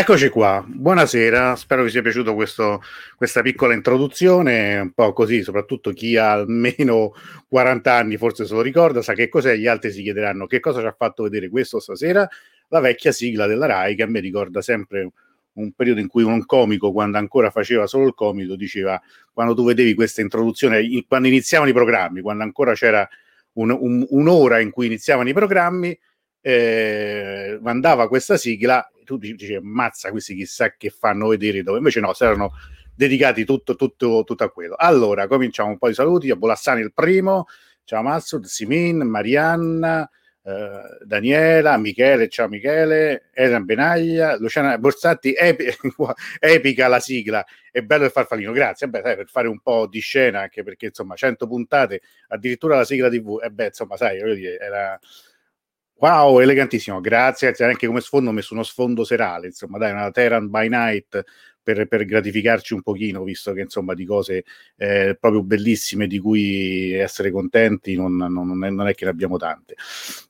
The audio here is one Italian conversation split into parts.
Eccoci qua, buonasera, spero vi sia piaciuta questa piccola introduzione, un po' così, soprattutto chi ha almeno 40 anni forse se lo ricorda, sa che cos'è, gli altri si chiederanno che cosa ci ha fatto vedere questo stasera, la vecchia sigla della RAI che a me ricorda sempre un periodo in cui un comico, quando ancora faceva solo il comico, diceva, quando tu vedevi questa introduzione, quando iniziavano i programmi, quando ancora c'era un, un, un'ora in cui iniziavano i programmi, eh, mandava questa sigla tu dici, mazza, questi chissà che fanno vedere dove, invece no, si erano dedicati tutto, tutto, tutto a quello. Allora, cominciamo un po' di saluti, a Bolassani il primo, ciao Massud, Simin, Marianna, eh, Daniela, Michele, ciao Michele, Elena Benaglia, Luciana Borsatti, epi- epica la sigla, è bello il farfallino, grazie, beh, sai, per fare un po' di scena, anche perché insomma 100 puntate, addirittura la sigla TV, e beh, insomma, sai, voglio dire, era Wow, elegantissimo, grazie. Anche come sfondo ho messo uno sfondo serale, insomma, dai, una Terran by Night per, per, gratificarci un pochino, visto che insomma di cose eh, proprio bellissime di cui essere contenti non, non, non è, che ne abbiamo tante.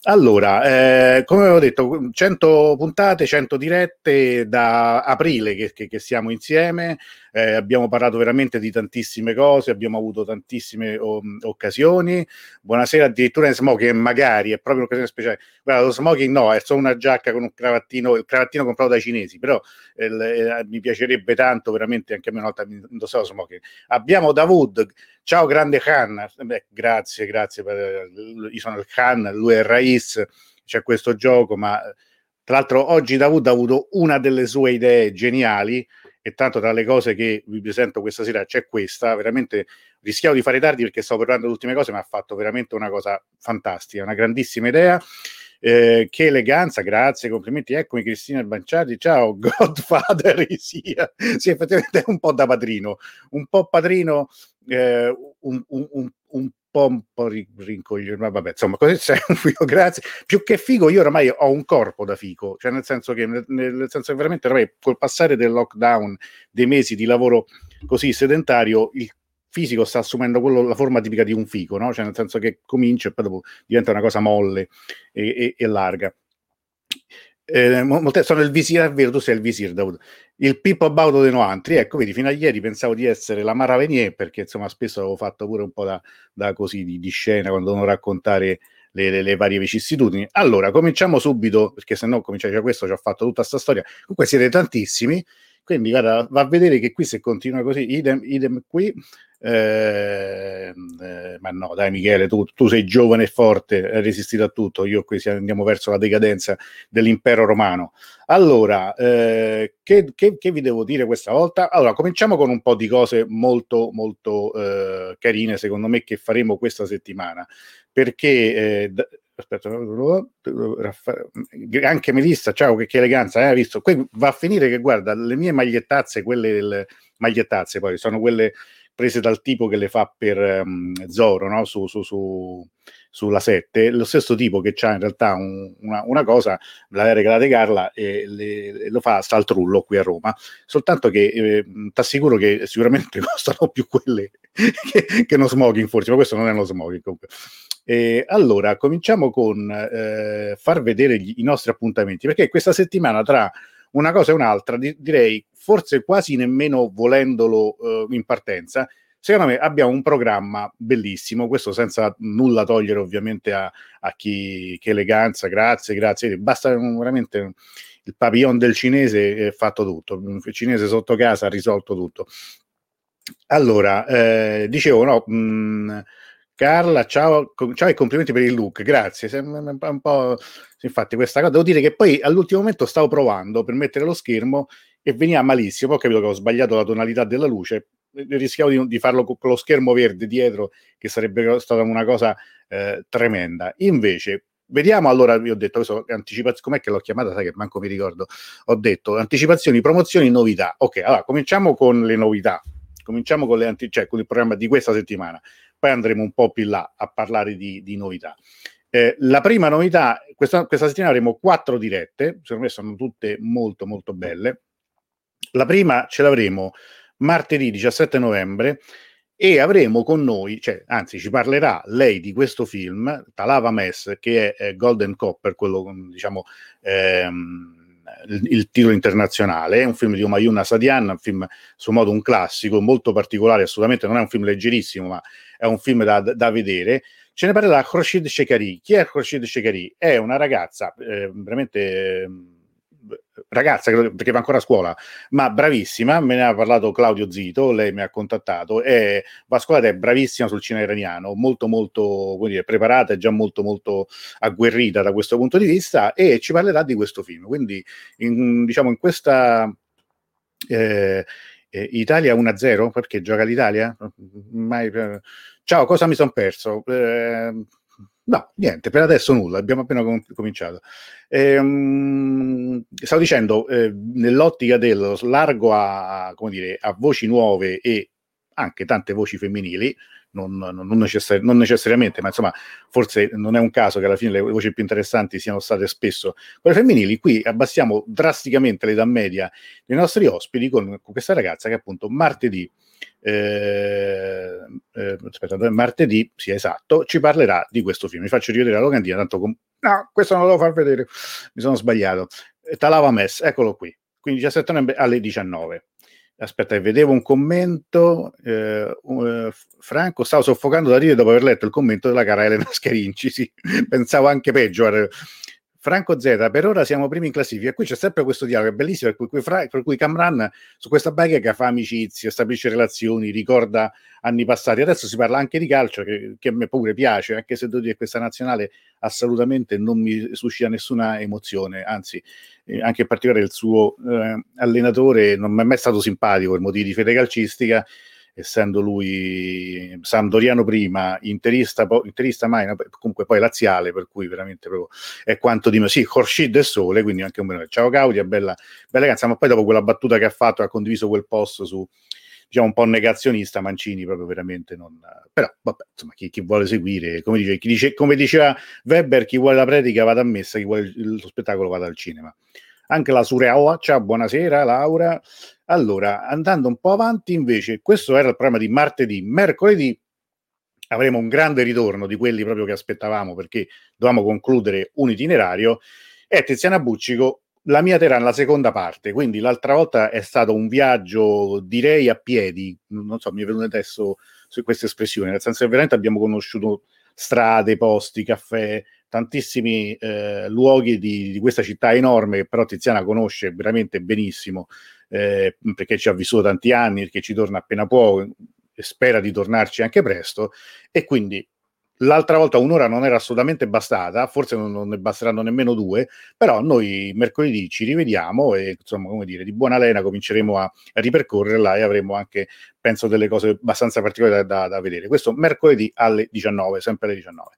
Allora, eh, come avevo detto, 100 puntate, 100 dirette da aprile che, che, che siamo insieme, eh, abbiamo parlato veramente di tantissime cose, abbiamo avuto tantissime o, occasioni. Buonasera, addirittura in smoking, magari è proprio un'occasione speciale. Guarda, lo smoking no, è solo una giacca con un cravattino, il cravattino comprato dai cinesi, però eh, mi piacerebbe tanto, veramente anche a me una volta indossavo smoking. Abbiamo Davud, ciao grande Khan, Beh, grazie, grazie, per, io sono il Khan, lui è il Raiz, c'è questo gioco, ma tra l'altro oggi Davud ha avuto una delle sue idee geniali, e tanto tra le cose che vi presento questa sera c'è questa, veramente rischiavo di fare tardi perché stavo parlando delle ultime cose, ma ha fatto veramente una cosa fantastica, una grandissima idea. Eh, che eleganza, grazie, complimenti. Eccomi Cristina Banciardi, ciao, Godfather sia. Sì, effettivamente è un po' da padrino, un po' padrino, eh, un, un, un, un po', un po' rincoglione, ma vabbè, insomma, così sei un figo, grazie. Più che figo, io ormai ho un corpo da figo, cioè nel senso che, nel, nel senso che veramente ormai col passare del lockdown, dei mesi di lavoro così sedentario, il fisico sta assumendo quello, la forma tipica di un fico, no? Cioè nel senso che comincia e poi dopo diventa una cosa molle e, e, e larga. Eh, sono il visir, è vero, tu sei il visir, Davuto. Il Pippo Baudo dei Noantri, ecco, vedi, fino a ieri pensavo di essere la Mara Venier, perché insomma spesso avevo fatto pure un po' da, da così di, di, scena quando devono raccontare le, le, le, varie vicissitudini. Allora, cominciamo subito, perché se no cominciare già questo, ci ho fatto tutta questa storia. Comunque siete tantissimi, quindi guarda, va a vedere che qui se continua così, idem, idem qui, eh, eh, ma no, dai Michele, tu, tu, sei giovane e forte, hai resistito a tutto, io qui andiamo verso la decadenza dell'impero romano. Allora, eh, che, che, che, vi devo dire questa volta? Allora, cominciamo con un po' di cose molto, molto eh, carine, secondo me, che faremo questa settimana, perché... Eh, aspetta, anche Melissa, ciao, che, che eleganza, eh, visto? Qui va a finire che, guarda, le mie magliettazze, quelle del, magliettazze poi, sono quelle prese dal tipo che le fa per um, Zoro no? su, su, su, sulla 7, lo stesso tipo che ha in realtà un, una, una, cosa, la regalate Carla e le, lo fa Staltrullo qui a Roma, soltanto che eh, ti assicuro che sicuramente costano più quelle che, che uno smoking forse, ma questo non è uno smoking comunque. E allora, cominciamo con eh, far vedere gli, i nostri appuntamenti, perché questa settimana tra una cosa e un'altra, di, direi forse quasi nemmeno volendolo uh, in partenza, secondo me abbiamo un programma bellissimo, questo senza nulla togliere ovviamente a, a chi, che eleganza, grazie, grazie, basta veramente il papillon del cinese è fatto tutto, il cinese sotto casa ha risolto tutto. Allora, eh, dicevo, no, mh, mm, Carla, ciao, ciao, e complimenti per il look, grazie. Un po', infatti, questa cosa devo dire che poi all'ultimo momento stavo provando per mettere lo schermo e veniva malissimo. Poi ho capito che ho sbagliato la tonalità della luce. Rischiavo di, di farlo con, lo schermo verde dietro, che sarebbe stata una cosa eh, tremenda. Invece, vediamo allora. Vi ho detto, questo, com'è che l'ho chiamata? Sai che manco mi ricordo. Ho detto anticipazioni, promozioni, novità. Ok, allora cominciamo con le novità. Cominciamo con, le anti- cioè, con il programma di questa settimana poi andremo un po' più in là a parlare di, di novità. Eh, la prima novità, questa, questa settimana avremo quattro dirette, secondo me sono tutte molto molto belle. La prima ce l'avremo martedì 17 novembre e avremo con noi, cioè, anzi ci parlerà lei di questo film, Talava Mess, che è eh, Golden Copper, quello diciamo ehm, il, titolo internazionale, è un film di Humayun Sadian, un film su modo un classico, molto particolare, assolutamente non è un film leggerissimo, ma è un film da, da vedere. Ce ne parlerà Khorshid Shekari. Chi è Khorshid Shekari? È una ragazza eh, veramente ragazza perché va ancora a scuola, ma bravissima, me ne ha parlato Claudio Zito, lei mi ha contattato, e va a scuola ed è bravissima sul cinema iraniano, molto molto dire, preparata e già molto molto agguerrita da questo punto di vista e ci parlerà di questo film. Quindi in, diciamo in questa... Eh, eh, Italia 1-0 perché gioca l'Italia? Mai, eh, ciao, cosa mi sono perso? Eh, No, niente, per adesso nulla, abbiamo appena com- cominciato. Ehm, stavo dicendo, eh, nell'ottica dello slargo a, dire, a voci nuove e anche tante voci femminili, non, non, non, necessari- non, necessariamente, ma insomma, forse non è un caso che alla fine le voci più interessanti siano state spesso quelle femminili. Qui abbassiamo drasticamente l'età media dei nostri ospiti con, con questa ragazza che appunto martedì eh, eh, aspetta, martedì, sia esatto, ci parlerà di questo film. Mi faccio rivedere la locandina, tanto com- no, questo non lo devo far vedere, mi sono sbagliato. Talava Mess, eccolo qui, quindi 17 novembre alle 19. Aspetta, vedevo un commento. Eh, uh, Franco, stavo soffocando da ridere dopo aver letto il commento della cara Elena Scherinci. Sì, pensavo anche peggio. Franco Z, per ora siamo primi in classifica. Qui c'è sempre questo dialogo, è bellissimo, per cui, Fra, per cui Camran su questa che fa amicizie, stabilisce relazioni, ricorda anni passati. Adesso si parla anche di calcio, che, che a me pure piace, anche se devo dire questa nazionale assolutamente non mi suscita nessuna emozione, anzi, eh, anche in particolare il suo eh, allenatore non mi è mai stato simpatico per motivi di fede calcistica essendo lui Sampdoriano prima, interista, po- interista mai, comunque poi laziale, per cui veramente proprio è quanto di me. Sì, Khorshid e Sole, quindi anche un bene. Ciao Claudia, bella, bella ragazza, ma poi dopo quella battuta che ha fatto, ha condiviso quel post su diciamo un po' negazionista Mancini proprio veramente non però vabbè insomma chi, chi vuole seguire come, dice, chi dice, come diceva Weber chi vuole la predica vada a messa chi vuole lo spettacolo vada al cinema anche la Sureoa ciao buonasera Laura allora, andando un po' avanti, invece, questo era il programma di martedì. Mercoledì avremo un grande ritorno di quelli proprio che aspettavamo perché dovevamo concludere un itinerario. E Tiziana Buccico, la mia terra la seconda parte, quindi l'altra volta è stato un viaggio, direi, a piedi. Non so, mi è venuto adesso su questa espressione, nel senso che veramente abbiamo conosciuto strade, posti, caffè, tantissimi eh, luoghi di, di, questa città enorme che però Tiziana conosce veramente benissimo eh, perché ci ha vissuto tanti anni, perché ci torna appena può e spera di tornarci anche presto e quindi l'altra volta un'ora non era assolutamente bastata, forse non, non, ne basteranno nemmeno due, però noi mercoledì ci rivediamo e insomma, come dire, di buona lena cominceremo a, a ripercorrerla e avremo anche, penso, delle cose abbastanza particolari da, da, da vedere. Questo mercoledì alle 19, sempre alle 19.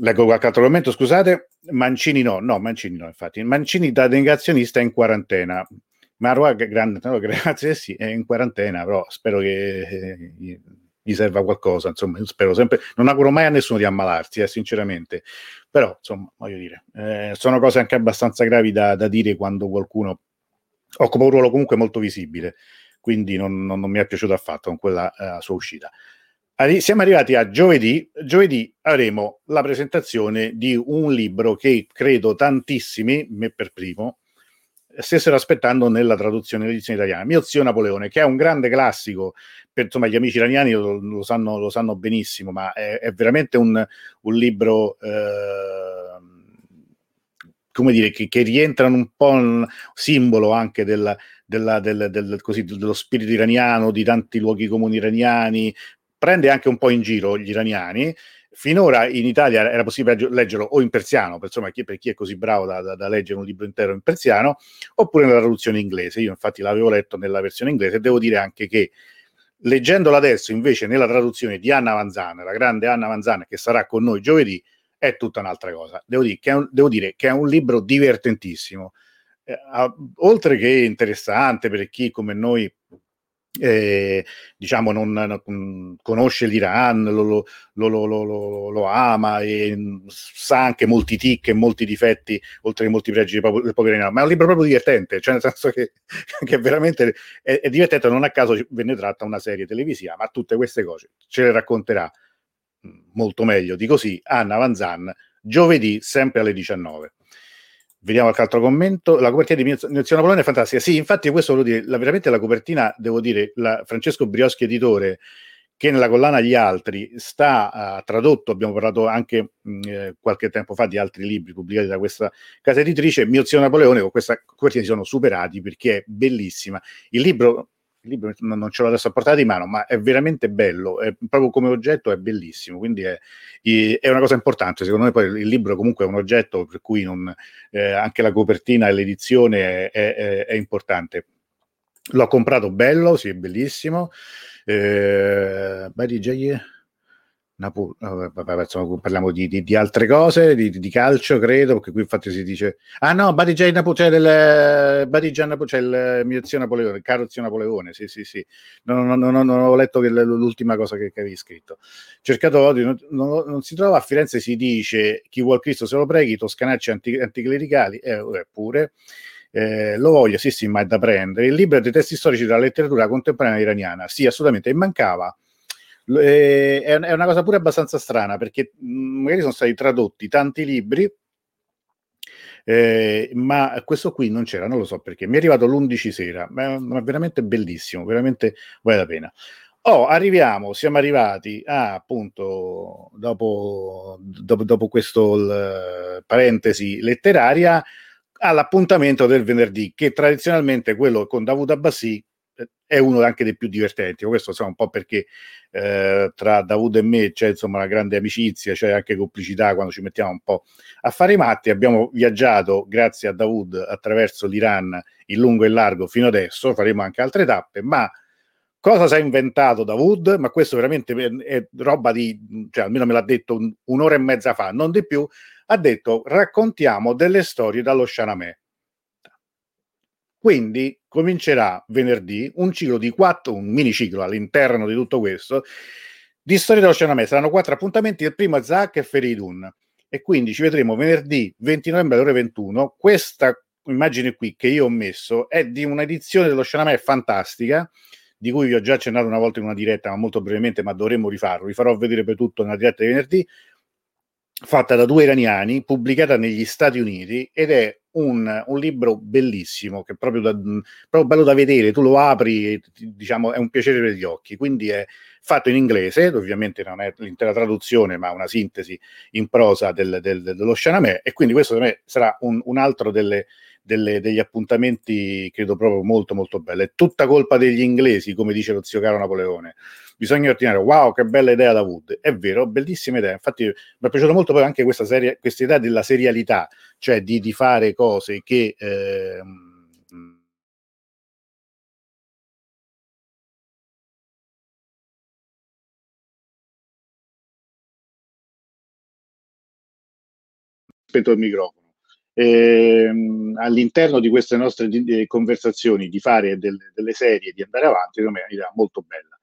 Leggo qualche altro commento, scusate. Mancini no, no, Mancini no, infatti. Mancini da negazionista in quarantena. Marwa, grande, no, grazie, sì, è in quarantena, però spero che eh, gli serva qualcosa, insomma, spero sempre, non auguro mai a nessuno di ammalarsi, eh, sinceramente, però, insomma, voglio dire, eh, sono cose anche abbastanza gravi da, da, dire quando qualcuno occupa un ruolo comunque molto visibile, quindi non, non, non mi è piaciuto affatto con quella uh, sua uscita. Siamo arrivati a giovedì. Giovedì avremo la presentazione di un libro che credo tantissimi, me per primo, stessero aspettando nella traduzione dell'edizione italiana. Mio zio Napoleone, che è un grande classico, per, insomma gli amici iraniani lo, lo, sanno, lo sanno, benissimo, ma è, è veramente un, un libro... Eh, come dire, che, che rientrano un po' un simbolo anche della, della, del, del, così, dello spirito iraniano, di tanti luoghi comuni iraniani, prende anche un po' in giro gli iraniani, finora in Italia era possibile leggerlo o in persiano, per, insomma, chi, per chi è così bravo da, da, da, leggere un libro intero in persiano, oppure nella traduzione inglese. Io infatti l'avevo letto nella versione inglese e devo dire anche che leggendolo adesso invece nella traduzione di Anna Vanzana, la grande Anna Vanzana che sarà con noi giovedì, è tutta un'altra cosa. Devo dire che è un, dire che è un libro divertentissimo, eh, a, oltre che interessante per chi come noi eh, diciamo non, non, conosce l'Iran, lo, lo, lo, lo, ama e sa anche molti tic e molti difetti, oltre che molti pregi del povero Iran, ma è un libro proprio divertente, cioè nel senso che, che veramente è, è, divertente, non a caso venne tratta una serie televisiva, ma tutte queste cose ce le racconterà molto meglio di così Anna Vanzan giovedì sempre alle 19. Vediamo qualche altro commento. La copertina di Inizio Napoleone è fantastica. Sì, infatti, questo volevo dire, la, veramente la copertina, devo dire, la, Francesco Brioschi, editore, che nella collana Gli Altri sta uh, tradotto, abbiamo parlato anche mh, eh, qualche tempo fa di altri libri pubblicati da questa casa editrice, Mio zio Napoleone, con questa copertina si sono superati perché è bellissima. Il libro libro non ce l'ho adesso a portata di mano, ma è veramente bello, è, proprio come oggetto è bellissimo, quindi è, è, una cosa importante, secondo me poi il libro comunque è un oggetto per cui non, eh, anche la copertina e l'edizione è, è, importante. L'ho comprato bello, sì, è bellissimo. Eh, beh, DJ Napoli, insomma, parliamo di, di, di, altre cose, di, di, calcio, credo, perché qui infatti si dice: Ah no, Badigian Napoli, c'è il Badigian Napoli, c'è il mio zio Napoleone, il caro zio Napoleone. Sì, sì, sì. Non, non, non, non ho letto l'ultima cosa che, che avevi scritto. Cercato odio, non, si trova a Firenze, si dice: Chi vuol Cristo se lo preghi, toscanacci anti, anticlericali, eh, pure. Eh, lo voglio, sì, sì, ma è da prendere. Il libro dei testi storici della letteratura contemporanea iraniana, sì, assolutamente, e mancava eh, è, una cosa pure abbastanza strana perché mm, magari sono stati tradotti tanti libri, eh, ma questo qui non c'era, non lo so perché. Mi è arrivato l'11 sera, ma, ma veramente bellissimo, veramente vale la pena. Oh, arriviamo, siamo arrivati a appunto dopo, dopo, dopo questo l, parentesi letteraria all'appuntamento del venerdì, che tradizionalmente è quello con Davud Abbassi è uno anche dei più divertenti. Questo insomma, un po' perché eh, tra Davud e me c'è insomma una grande amicizia, c'è anche complicità quando ci mettiamo un po' a fare i matti. Abbiamo viaggiato grazie a Davud attraverso l'Iran in lungo e largo fino adesso, faremo anche altre tappe, ma cosa si è inventato Davud? Ma questo veramente è roba di, cioè almeno me l'ha detto un, un'ora e mezza fa, non di più. Ha detto raccontiamo delle storie dallo Shanamè quindi comincerà venerdì un ciclo di quattro, un miniciclo all'interno di tutto questo, di storia dell'Oceano Saranno quattro appuntamenti, il primo è Zach e Feridun. E quindi ci vedremo venerdì 20 novembre alle ore 21. Questa immagine qui che io ho messo è di un'edizione dello Shanamè fantastica, di cui vi ho già accennato una volta in una diretta, ma molto brevemente, ma dovremmo rifarlo. Vi farò vedere per tutto nella diretta di venerdì, fatta da due iraniani, pubblicata negli Stati Uniti ed è un, un, libro bellissimo, che è proprio, da, proprio bello da vedere, tu lo apri e diciamo è un piacere per gli occhi, quindi è fatto in inglese, ovviamente non è l'intera traduzione, ma una sintesi in prosa del, del, dello Shanamè, e quindi questo per me sarà un, un altro delle, delle, degli appuntamenti, credo proprio molto molto bello. È tutta colpa degli inglesi, come dice lo zio caro Napoleone bisogna ordinare, wow, che bella idea da Wood. È vero, bellissima idea. Infatti mi è piaciuta molto poi anche questa, serie, questa idea della serialità, cioè di, di fare cose che... Eh, il microfono. Eh, all'interno di queste nostre di, di conversazioni, di fare del, delle serie, di andare avanti, secondo me è un'idea molto bella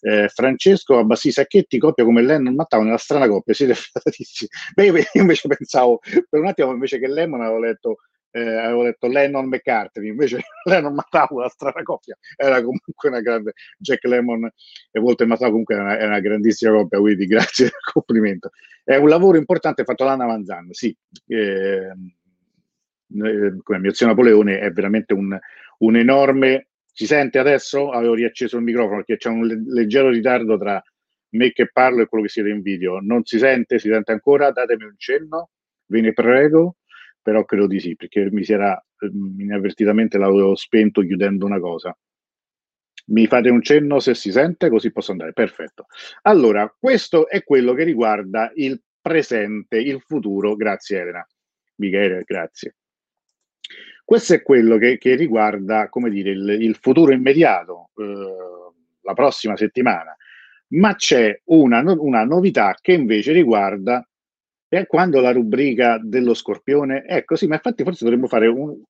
eh, Francesco Abbassi Sacchetti, coppia come Lennon Mattao, nella strana coppia, siete frattatissimi. Beh, io invece pensavo, per un attimo invece che Lennon avevo letto eh, avevo letto Lennon McCartney, invece Lennon Mattau, la strana coppia, era comunque una grande Jack Lemmon e Walter Mattau comunque è una, è una, grandissima coppia, quindi grazie complimento. È un lavoro importante fatto da Anna Manzan, sì. Eh, eh, come mio zio Napoleone è veramente un, un enorme si sente adesso? Avevo riacceso il microfono perché c'è un leggero ritardo tra me che parlo e quello che siete in video. Non si sente? Si sente ancora? Datemi un cenno, ve ne prego, però credo di sì, perché mi si era mm, inavvertitamente l'avevo spento chiudendo una cosa. Mi fate un cenno se si sente, così posso andare. Perfetto. Allora, questo è quello che riguarda il presente, il futuro. Grazie Elena. Michele, grazie. Questo è quello che, che riguarda, come dire, il, il futuro immediato, eh, la prossima settimana. Ma c'è una, una novità che invece riguarda è quando la rubrica dello scorpione, ecco sì, ma infatti forse dovremmo fare un,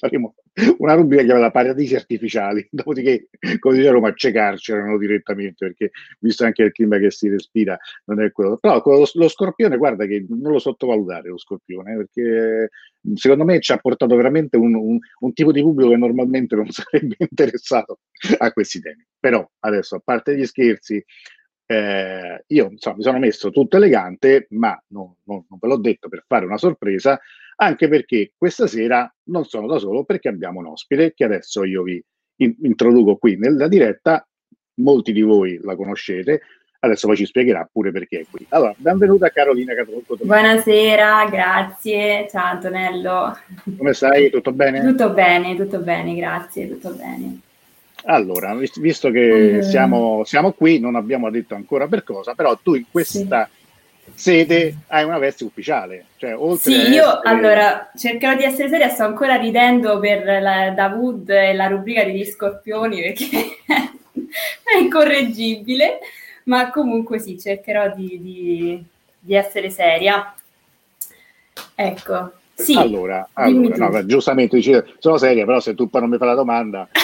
una rubrica chiamata Paradisi Artificiali, dopodiché, come dice Roma, c'è carcere direttamente, perché visto anche il clima che si respira, non è quello. Però lo, lo scorpione, guarda che non lo sottovalutare lo scorpione, perché secondo me ci ha portato veramente un, un, un tipo di pubblico che normalmente non sarebbe interessato a questi temi. Però adesso, a parte gli scherzi, eh, io insomma, mi sono messo tutto elegante, ma non, non, non ve l'ho detto per fare una sorpresa, anche perché questa sera non sono da solo perché abbiamo un ospite che adesso io vi in- introduco qui nella diretta, molti di voi la conoscete, adesso poi ci spiegherà pure perché è qui. Allora, benvenuta Carolina Catolco. Buonasera, grazie, ciao Antonello. Come stai? Tutto bene? Tutto bene, tutto bene, grazie, tutto bene. Allora, visto che siamo, siamo, qui, non abbiamo detto ancora per cosa, però tu in questa... Sì sede hai una veste ufficiale. Cioè, oltre sì, io essere... allora cercherò di essere seria, sto ancora ridendo per la Davud e la rubrica degli scorpioni perché è incorreggibile, ma comunque sì, cercherò di, di, di essere seria. Ecco, sì. Allora, allora no, giustamente dici, sono seria, però se tu poi non mi fai la domanda...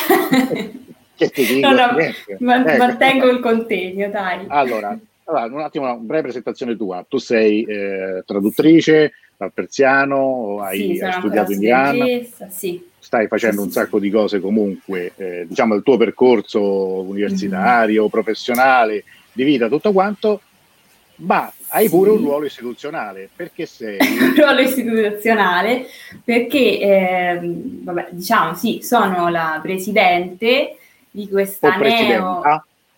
che ti dico? No, no, ecco. mantengo il contegno, dai. Allora, allora, un attimo, una breve presentazione tua. Tu sei eh, traduttrice dal persiano, hai, sì, hai studiato in Iran, sì. stai facendo sì, un sacco di cose comunque, eh, diciamo il tuo percorso universitario, mm-hmm. professionale, di vita, tutto quanto, ma hai pure un ruolo istituzionale. Perché sei? un ruolo istituzionale perché, eh, vabbè, diciamo, sì, sono la presidente di questa neo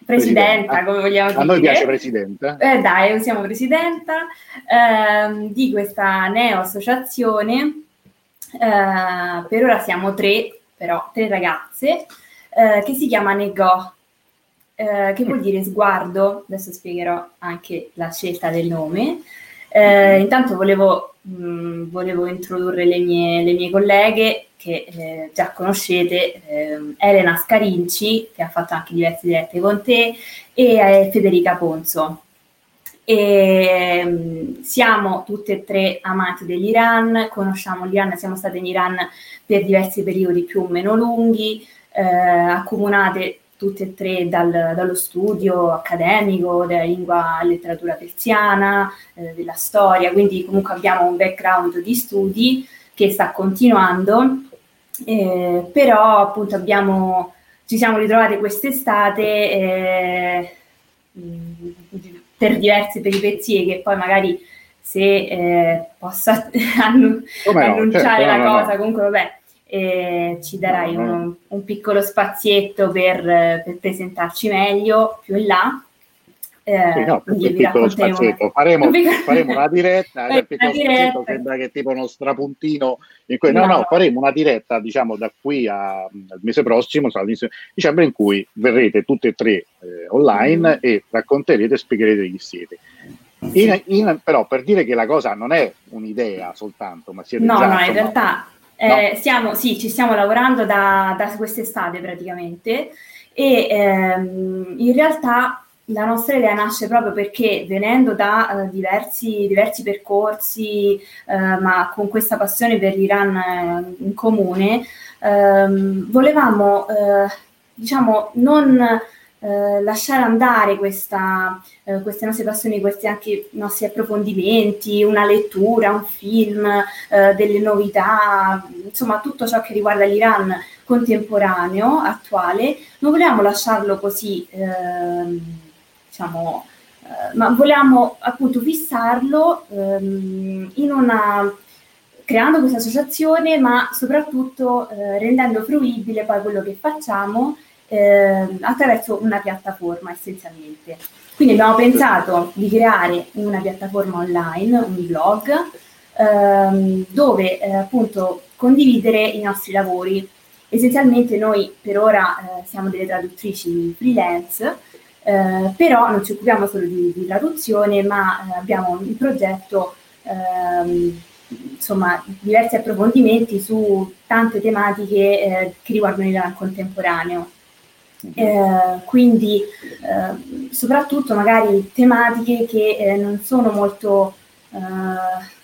presidenta, come vogliamo dire. A noi piace presidenta. Eh, dai, usiamo presidenta eh, di questa neo-associazione. Eh, per ora siamo tre, però tre ragazze, eh, che si chiama Nego, eh, che vuol dire sguardo. Adesso spiegherò anche la scelta del nome. Eh, intanto volevo, mh, mm, volevo introdurre le mie, le mie colleghe che eh, già conoscete, eh, Elena Scarinci, che ha fatto anche diverse dirette con te, e eh, Federica Ponzo. E, um, siamo tutte e tre amanti dell'Iran, conosciamo l'Iran, siamo state in Iran per diversi periodi più o meno lunghi, eh, accomunate tutte e tre dal, dallo studio accademico della lingua e letteratura persiana, eh, della storia, quindi comunque abbiamo un background di studi che sta continuando. Eh, però appunto abbiamo, ci siamo ritrovate quest'estate eh, per diverse peripezie che poi magari se eh, posso annu- no, annunciare certo, la no, cosa, no. comunque vabbè, eh, ci darai un, un, piccolo spazietto per, per presentarci meglio più in là. Eh, sì, no, piccolo spazzetto. Faremo, faremo, una diretta, il piccolo diretta. sembra che tipo uno strapuntino. In cui, no, no, no, faremo una diretta diciamo da qui a, al mese prossimo, dicembre, in cui verrete tutte e tre eh, online mm. e racconterete e spiegherete chi siete. In, in, però per dire che la cosa non è un'idea soltanto, ma siete no, già... No, in realtà eh, sì, ci stiamo lavorando da, da quest'estate praticamente e ehm, in realtà la nostra idea nasce proprio perché venendo da uh, diversi, diversi, percorsi, uh, ma con questa passione per l'Iran uh, in comune, ehm, volevamo, diciamo, non lasciare andare questa, queste nostre passioni, questi anche nostri approfondimenti, una lettura, un film, delle novità, insomma tutto ciò che riguarda l'Iran contemporaneo, attuale, non volevamo lasciarlo così. Ehm, diciamo, eh, ma vogliamo appunto fissarlo ehm, in una creando questa associazione, ma soprattutto eh, rendendo fruibile poi quello che facciamo eh, attraverso una piattaforma essenzialmente. Quindi abbiamo pensato di creare una piattaforma online, un blog, ehm, dove eh, appunto condividere i nostri lavori. Essenzialmente noi per ora eh, siamo delle traduttrici freelance, eh, però non ci occupiamo solo di, di traduzione, ma eh, abbiamo in progetto ehm, insomma, diversi approfondimenti su tante tematiche eh, che riguardano il contemporaneo. Eh, quindi eh, soprattutto magari tematiche che non sono molto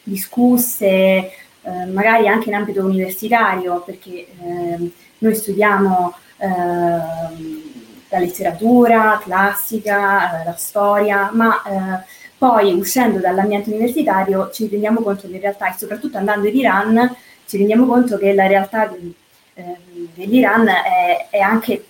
discusse, eh, magari anche in ambito universitario, perché ehm, noi studiamo ehm, la letteratura classica, eh, la storia, ma eh, poi uscendo dall'ambiente universitario ci rendiamo conto che in realtà, e soprattutto andando in Iran, ci rendiamo conto che la realtà di, eh, dell'Iran è, è, anche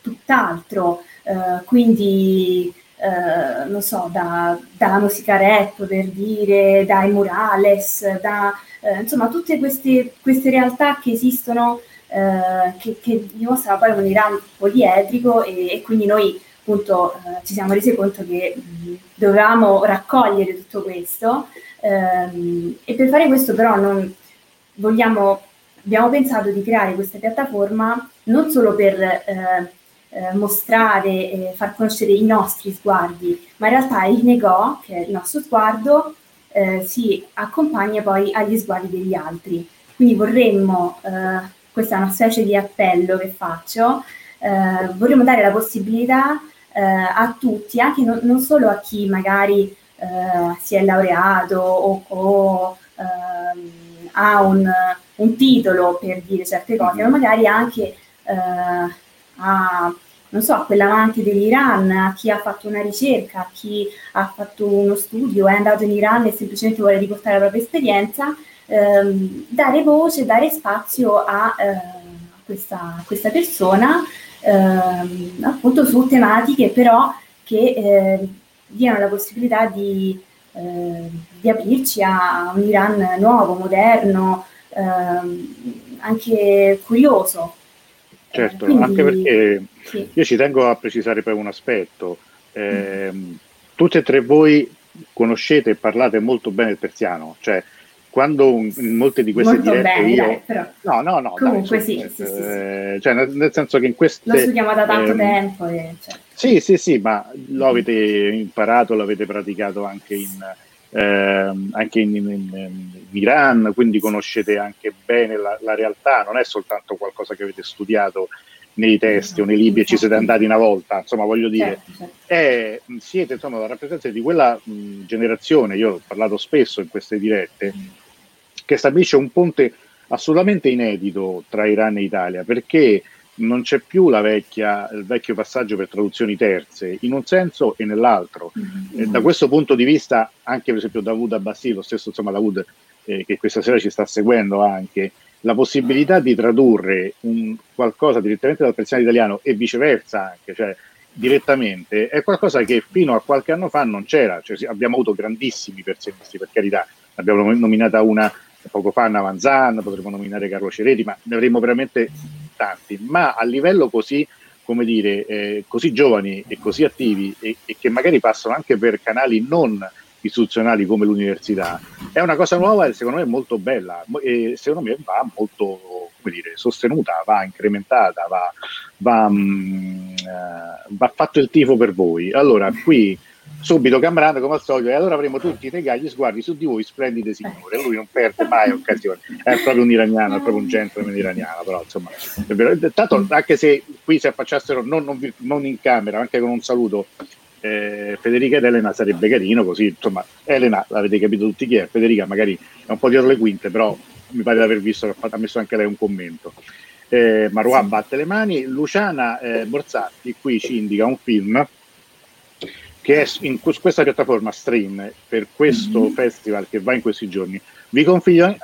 tutt'altro, eh, quindi eh, non so, da, dalla musica rap per dire, dai murales, da eh, insomma tutte queste, queste, realtà che esistono eh, che, che, dimostrano poi un Iran poliedrico e, e quindi noi appunto eh, ci siamo resi conto che mh, dovevamo raccogliere tutto questo. Ehm, e per fare questo però non vogliamo, abbiamo pensato di creare questa piattaforma non solo per eh, eh, mostrare e far conoscere i nostri sguardi, ma in realtà il Nego, che è il nostro sguardo, eh, si accompagna poi agli sguardi degli altri. Quindi vorremmo, eh, questa è una specie di appello che faccio, eh, vorremmo dare la possibilità eh, a tutti, anche no, non solo a chi magari eh, si è laureato o, o ehm, ha un, un, titolo per dire certe cose, ma magari anche a, non so, a quell'amante dell'Iran, a chi ha fatto una ricerca, a chi ha fatto uno studio, è andato in Iran e semplicemente vuole riportare la propria esperienza, ehm, dare voce, dare spazio a, eh, questa, questa, persona, ehm, appunto su tematiche però che eh, diano la possibilità di, eh, di, aprirci a un Iran nuovo, moderno, ehm, anche curioso. Certo, Quindi, anche perché sì. io ci tengo a precisare poi un aspetto. Eh, mm. Tutte e tre voi conoscete e parlate molto bene il persiano, cioè quando in molte di queste Molto dirette bene, io... dai, però. No, no, no. Comunque dai, sì, sì, sì, eh, Cioè, nel, nel, senso che in queste... Lo studiamo da tanto ehm, tempo. E, cioè. Sì, sì, sì, ma lo avete imparato, l'avete praticato anche in, anche in, in, in, Iran, quindi conoscete anche bene la, la, realtà, non è soltanto qualcosa che avete studiato nei testi o nei libri e ci siete andati una volta, insomma voglio dire, certo, certo. È, siete insomma la rappresentanza di quella mh, generazione, io ho parlato spesso in queste dirette, che stabilisce un ponte assolutamente inedito tra Iran e Italia, perché non c'è più vecchia, il vecchio passaggio per traduzioni terze, in un senso e nell'altro. Mm-hmm. da questo punto di vista, anche per esempio Davud Abbassi, lo stesso insomma Davud eh, che questa sera ci sta seguendo anche, la possibilità di tradurre un, qualcosa direttamente dal persiano italiano e viceversa anche, cioè direttamente, è qualcosa che fino a qualche anno fa non c'era. Cioè, abbiamo avuto grandissimi persianisti, per carità, abbiamo nominata una poco fa Anna Vanzan, potremmo nominare Carlo Cereti, ma ne avremo veramente tanti. Ma a livello così, come dire, eh, così giovani e così attivi e, e che magari passano anche per canali non istituzionali come l'università, è una cosa nuova e secondo me molto bella e secondo me va molto come dire, sostenuta, va incrementata, va, va, mh, mm, eh, va fatto il tifo per voi. Allora, qui subito Cambrano come al solito e allora avremo tutti i negati sguardi su di voi splendide signore. Lui non perde mai occasione è proprio un iraniano è proprio un gentleman iraniano però insomma è vero. Tanto anche se qui si affacciassero non, non, non in camera anche con un saluto eh, Federica ed Elena sarebbe carino così insomma Elena l'avete capito tutti chi è Federica magari è un po' dietro le quinte però mi pare di aver visto che ha messo anche lei un commento. Eh, Marwan batte le mani Luciana eh, Borsatti qui ci indica un film che è in questa piattaforma stream per questo mm-hmm. festival che va in questi giorni vi consiglio,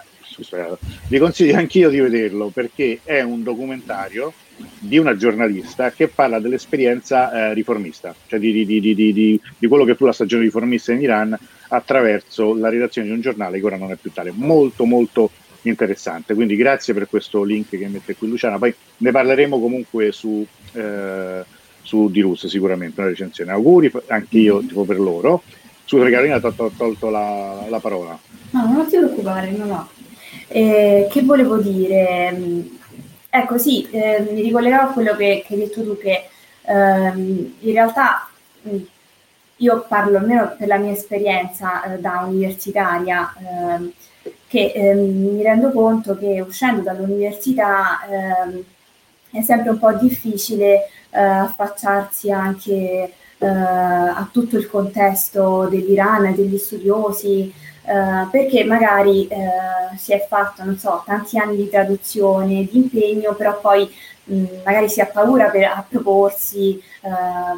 vi consiglio anch'io di vederlo perché è un documentario di una giornalista che parla dell'esperienza eh, riformista, cioè di, di, di, di, quello che fu la stagione riformista in Iran attraverso la redazione di un giornale che ora non è più tale. Molto, molto interessante. Quindi grazie per questo link che mette qui Luciana. Poi ne parleremo comunque su, eh, su di Rus sicuramente, una recensione. Auguri anche io tipo per loro. Scusa Carolina, ti ho tolto la, la, parola. No, non ti preoccupare, no, no. Eh, che volevo dire? Ecco, sì, eh, mi ricollegavo a quello che, che, hai detto tu, che ehm, in realtà mm, io parlo almeno per la mia esperienza eh, da universitaria, ehm, che ehm, mi rendo conto che uscendo dall'università ehm, è sempre un po' difficile eh, affacciarsi anche eh, a tutto il contesto dell'Iran e degli studiosi, eh, perché magari eh, si è fatto, non so, tanti anni di traduzione, di impegno, però poi mh, magari si ha paura per, a proporsi, eh,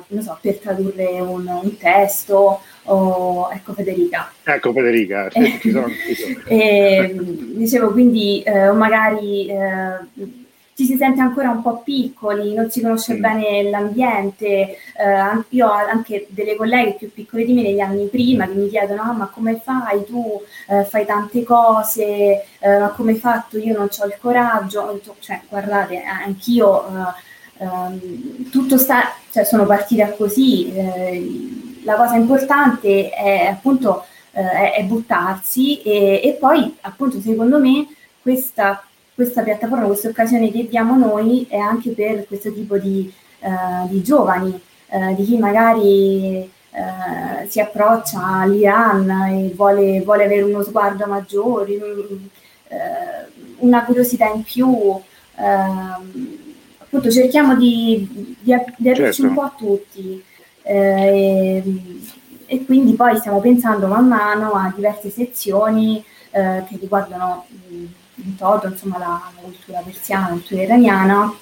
non so, per tradurre un, un testo. O, ecco Federica. Ecco Federica, ci sono. e, dicevo quindi, o magari ci si sente ancora un po' piccoli, non si conosce mm. bene l'ambiente. Eh, io ho anche delle colleghe più piccole di me negli anni prima che mi chiedono: ah, ma come fai tu? Eh, fai tante cose, eh, ma come hai fatto? Io non ho il coraggio. Cioè, guardate, anch'io eh, ehm, tutto sta, cioè, sono partita così. Eh, la cosa importante è appunto eh, è buttarsi e, e poi appunto secondo me questa questa piattaforma, questa occasione che diamo noi è anche per questo tipo di, uh, di giovani, uh, di chi magari uh, si approccia all'Iran e vuole, vuole, avere uno sguardo maggiore, una curiosità in più. Ehm, appunto cerchiamo di, di, di aprirci certo. un po' a tutti. E, e, quindi poi stiamo pensando man mano a diverse sezioni che riguardano in toto, insomma, la, la cultura persiana, la cultura iraniana.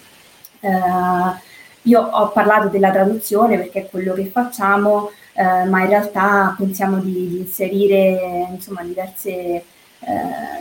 Eh, io ho parlato della traduzione perché è quello che facciamo, eh, ma in realtà pensiamo di, di inserire insomma, diverse, eh,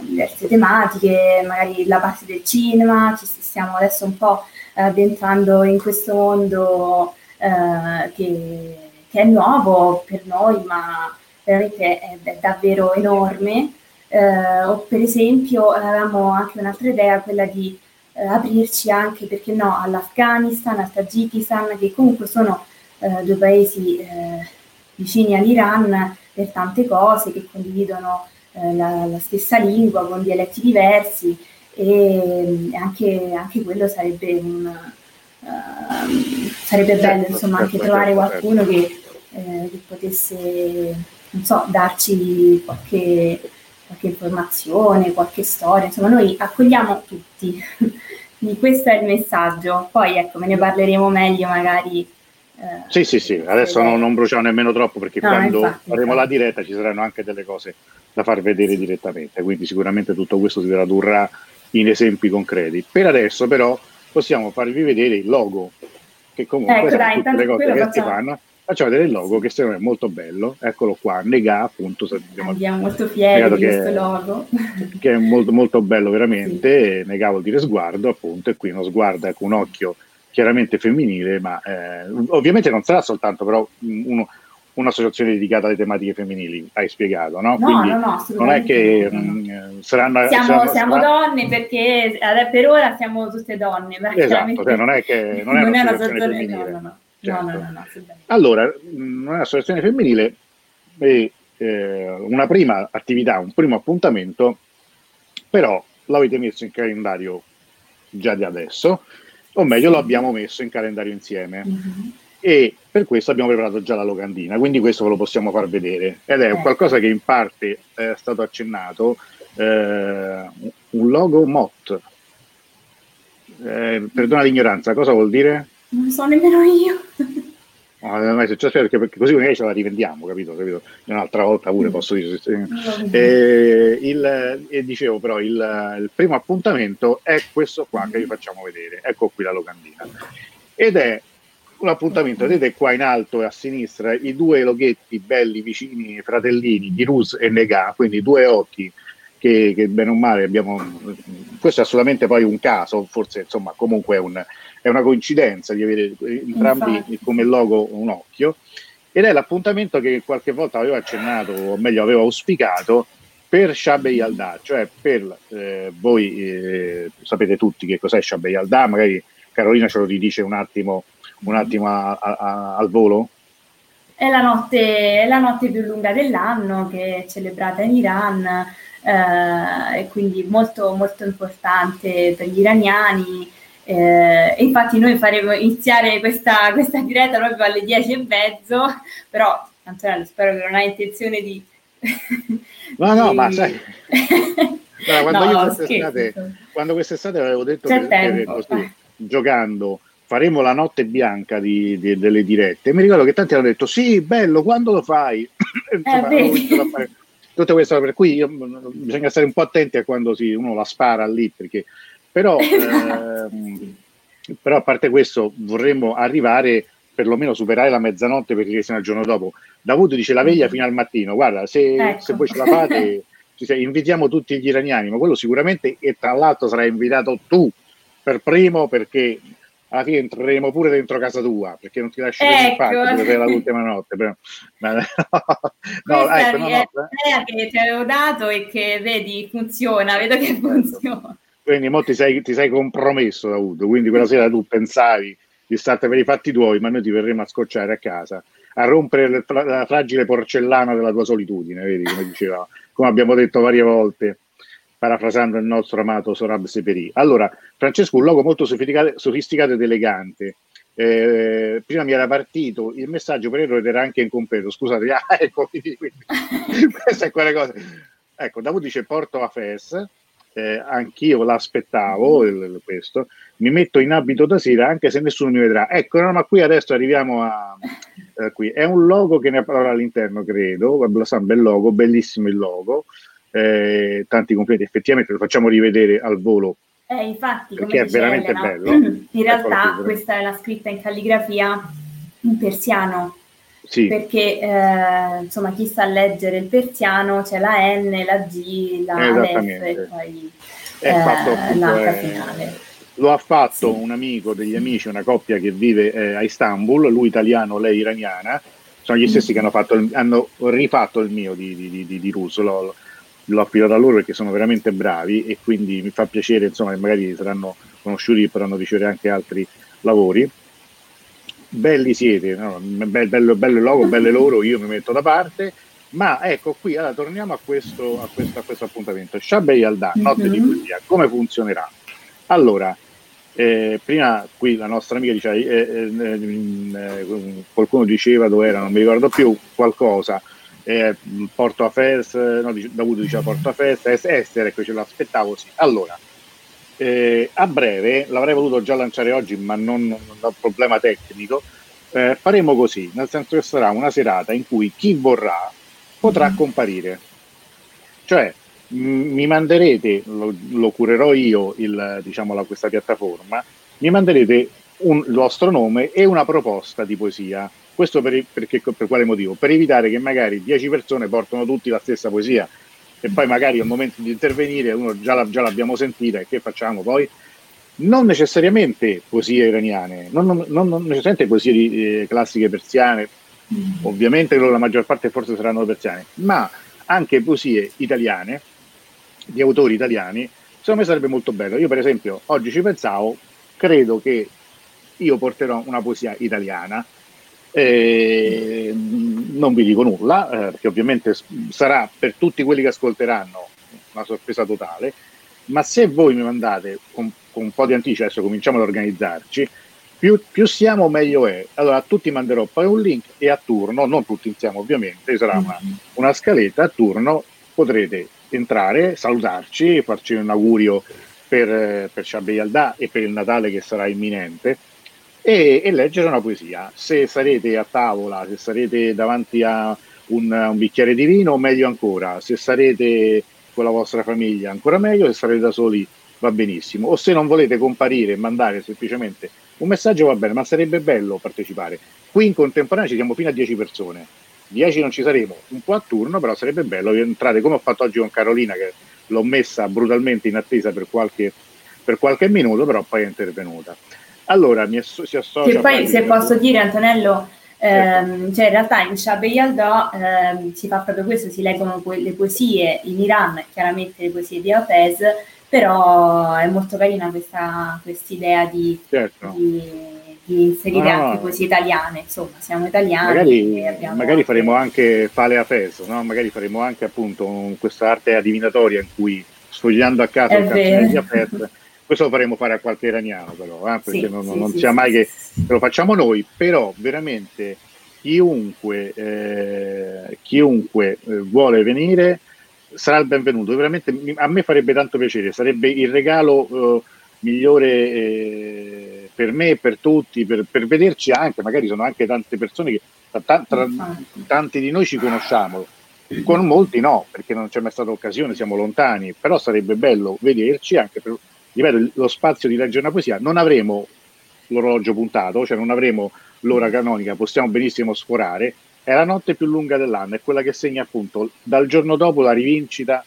diverse, tematiche, magari la parte del cinema, ci stiamo adesso un po' addentrando in questo mondo eh, che, che, è nuovo per noi, ma veramente è, è davvero enorme. Eh, o per esempio avevamo anche un'altra idea, quella di eh, aprirci anche, perché no, all'Afghanistan, al Tagikistan, che comunque sono eh, due paesi eh, vicini all'Iran per tante cose, che condividono eh, la, la, stessa lingua con dialetti diversi e anche, anche quello sarebbe un... Uh, sarebbe bello certo, insomma anche certo, trovare certo, qualcuno che, eh, che, potesse non so darci qualche qualche informazione, qualche storia, insomma noi accogliamo tutti, quindi questo è il messaggio, poi ecco me ne parleremo meglio magari. Eh, sì, sì, sì, adesso non, non, bruciamo nemmeno troppo perché no, quando infatti, faremo infatti. la diretta ci saranno anche delle cose da far vedere direttamente, quindi sicuramente tutto questo si tradurrà in esempi concreti. Per adesso però possiamo farvi vedere il logo, che comunque ecco, dai, tutte le cose che facciamo... si fanno facciamo vedere il logo che secondo me è molto bello eccolo qua Nega appunto abbiamo andiamo molto fieri di questo logo che è molto, molto bello veramente sì. Nega vuol dire sguardo appunto e qui uno sguardo ecco un occhio chiaramente femminile ma eh, ovviamente non sarà soltanto però uno, un'associazione dedicata alle tematiche femminili, hai spiegato, no? No, Quindi no, no, non è che no. mh, mm, saranno... Siamo, saranno, siamo saranno... donne perché per ora siamo tutte donne. Esatto, cioè non è che non è, non è una femminile. No, no, no. Certo. No, no, no, allora, un'associazione femminile è eh, una prima attività, un primo appuntamento, però l'avete messo in calendario già di adesso, o meglio sì. lo abbiamo messo in calendario insieme. Mm-hmm. E per questo abbiamo preparato già la locandina, quindi questo ve lo possiamo far vedere. Ed è eh. qualcosa che in parte è stato accennato, eh, un logo MOT. Eh, perdona l'ignoranza, cosa vuol dire? Non so nemmeno io. No, non è mai successo perché, così magari ce la rivendiamo, capito? capito? Un'altra volta pure posso dire. E, il, e dicevo però, il, il, primo appuntamento è questo qua che vi facciamo vedere. Ecco qui la locandina. Ed è un appuntamento, vedete qua in alto e a sinistra i due loghetti belli vicini, fratellini di Rus e Nega, quindi due occhi che, che bene o male abbiamo... Questo è assolutamente poi un caso, forse insomma comunque è un è una coincidenza di avere entrambi Infatti. come logo un occhio ed è l'appuntamento che qualche volta avevo accennato, o meglio avevo auspicato, per Shabbe Yalda, cioè per eh, voi eh, sapete tutti che cos'è Shabbe Yalda, magari Carolina ce lo ridice un attimo, un attimo a, a, a, al volo. È la, notte, è la notte più lunga dell'anno che è celebrata in Iran eh, e quindi molto, molto importante per gli iraniani. Eh, infatti noi faremo iniziare questa, questa, diretta proprio alle 10 e mezzo, però Antonello spero che non hai intenzione di... No, no, di... ma sai... no, quando, no, quest'estate, quando, quest'estate, avevo detto che, tempo, così, giocando faremo la notte bianca di, di, delle dirette. Mi ricordo che tanti hanno detto sì, bello, quando lo fai? Eh, tutte queste per cui io, bisogna stare un po' attenti a quando si, uno la spara lì, perché però, ehm, però a parte questo vorremmo arrivare perlomeno superare la mezzanotte perché siamo il giorno dopo. Davuto dice la veglia fino al mattino, guarda, se, ecco. se voi ce la fate, invitiamo tutti gli iraniani, ma quello sicuramente e tra l'altro sarai invitato tu per primo perché alla fine entreremo pure dentro casa tua perché non ti lasceremo ecco. in pace per l'ultima notte. Però, ma, no, no, ecco, no, no, che ti avevo dato e che vedi funziona, vedo che funziona. Quindi mo ti sei, ti sei compromesso, Daudo, quindi quella sera tu pensavi di starti per i fatti tuoi, ma noi ti verremo a scocciare a casa, a rompere la fragile porcellana della tua solitudine, vedi come diceva, come abbiamo detto varie volte parafrasando il nostro amato Sorab Seperi. Allora, Francesco, un logo molto sofisticato, ed elegante. Eh, prima mi era partito il messaggio per errore era anche incompleto. Scusate, ah, ecco, quindi, quindi, questa è quella cosa. Ecco, Davud dice porto a Fes, eh, anch'io l'aspettavo il, questo, mi metto in abito da sera anche se nessuno mi vedrà. Ecco, no, ma qui adesso arriviamo a... Eh, qui. È un logo che ne parla all'interno, credo, un bel logo, bellissimo il logo eh, tanti completi. Effettivamente lo facciamo rivedere al volo. Eh, infatti, perché è veramente Elena, bello. In realtà questa è la scritta in calligrafia in persiano. Sì. Perché eh, insomma chi sa leggere il persiano c'è la N, la G, la F e poi eh, l'H finale. Lo ha fatto sì. un amico degli amici, una coppia che vive eh, a Istanbul, lui italiano, lei iraniana. Sono gli stessi mm. che hanno, fatto hanno rifatto il mio di, di, di, di russo. Lo, l'ho affidato a loro perché sono veramente bravi e quindi mi fa piacere insomma che magari saranno conosciuti e potranno ricevere anche altri lavori belli siete no? bello, bello, bello logo belle loro io mi metto da parte ma ecco qui allora torniamo a questo, a questo, a questo appuntamento Shabbe Yalda, notte mm-hmm. di mhm. poesia come funzionerà allora eh, prima qui la nostra amica diceva eh, eh, eh, qualcuno diceva dove era non mi ricordo più qualcosa eh, Porto a Fes, no, Davuto diceva Porto a Fes, Esther, ecco ce l'aspettavo, sì. Allora, eh, a breve, l'avrei voluto già lanciare oggi, ma non, non ho problema tecnico, eh, faremo così, nel senso che sarà una serata in cui chi vorrà potrà mm. comparire. Cioè, m- mi manderete, lo, lo curerò io, il, diciamo, la, questa piattaforma, mi manderete un, il vostro nome e una proposta di poesia questo per, perché, per quale motivo? Per evitare che magari 10 persone portano tutti la stessa poesia e poi magari al momento di intervenire uno già, la, già l'abbiamo sentita e che facciamo poi? Non necessariamente poesie iraniane, non, non, non necessariamente poesie di, eh, classiche persiane, mm. ovviamente la maggior parte forse saranno persiane, ma anche poesie italiane, di autori italiani, secondo me sarebbe molto bello. Io per esempio oggi ci pensavo, credo che io porterò una poesia italiana eh, non vi dico nulla, eh, perché ovviamente sarà per tutti quelli che ascolteranno una sorpresa totale, ma se voi mi mandate con, con un po' di anticipo, adesso cominciamo ad organizzarci, più, più, siamo meglio è. Allora a tutti manderò poi un link e a turno, non tutti insieme ovviamente, sarà una, mm-hmm. una scaletta, a turno potrete entrare, salutarci, farci un augurio per, per Shabbi Alda e per il Natale che sarà imminente e, e, leggere una poesia. Se sarete a tavola, se sarete davanti a un, un, bicchiere di vino, meglio ancora. Se sarete con la vostra famiglia, ancora meglio. Se sarete da soli, va benissimo. O se non volete comparire e mandare semplicemente un messaggio, va bene, ma sarebbe bello partecipare. Qui in contemporanea ci siamo fino a 10 persone. 10 non ci saremo, un po' a turno, però sarebbe bello entrare come ho fatto oggi con Carolina, che l'ho messa brutalmente in attesa per qualche, per qualche minuto, però poi è intervenuta. Allora, mi asso- si associa... Che poi, se posso dire, Antonello, ehm, cioè in realtà in Shabbe Yalda ehm, si fa proprio questo, si leggono que- le poesie in Iran, chiaramente le poesie di Hafez, però è molto carina questa idea di, certo. di, di, inserire no, anche poesie italiane, insomma, siamo italiani. Magari, magari faremo anche Fale Hafez, no? magari faremo anche appunto questa arte adivinatoria in cui sfogliando a caso il canzone di Hafez questo lo faremo fare a qualche iraniano però, eh, perché sì, non, sì, non sì, sia mai che lo facciamo noi, però veramente chiunque, eh, chiunque eh, vuole venire sarà il benvenuto, veramente a me farebbe tanto piacere, sarebbe il regalo eh, migliore eh, per me e per tutti, per, per, vederci anche, magari sono anche tante persone che tra, tra, tanti di noi ci conosciamo, con molti no, perché non c'è mai stata occasione, siamo lontani, però sarebbe bello vederci anche per, ripeto, lo spazio di leggere una poesia, non avremo l'orologio puntato, cioè non avremo l'ora canonica, possiamo benissimo sforare, è la notte più lunga dell'anno, è quella che segna appunto dal giorno dopo la rivincita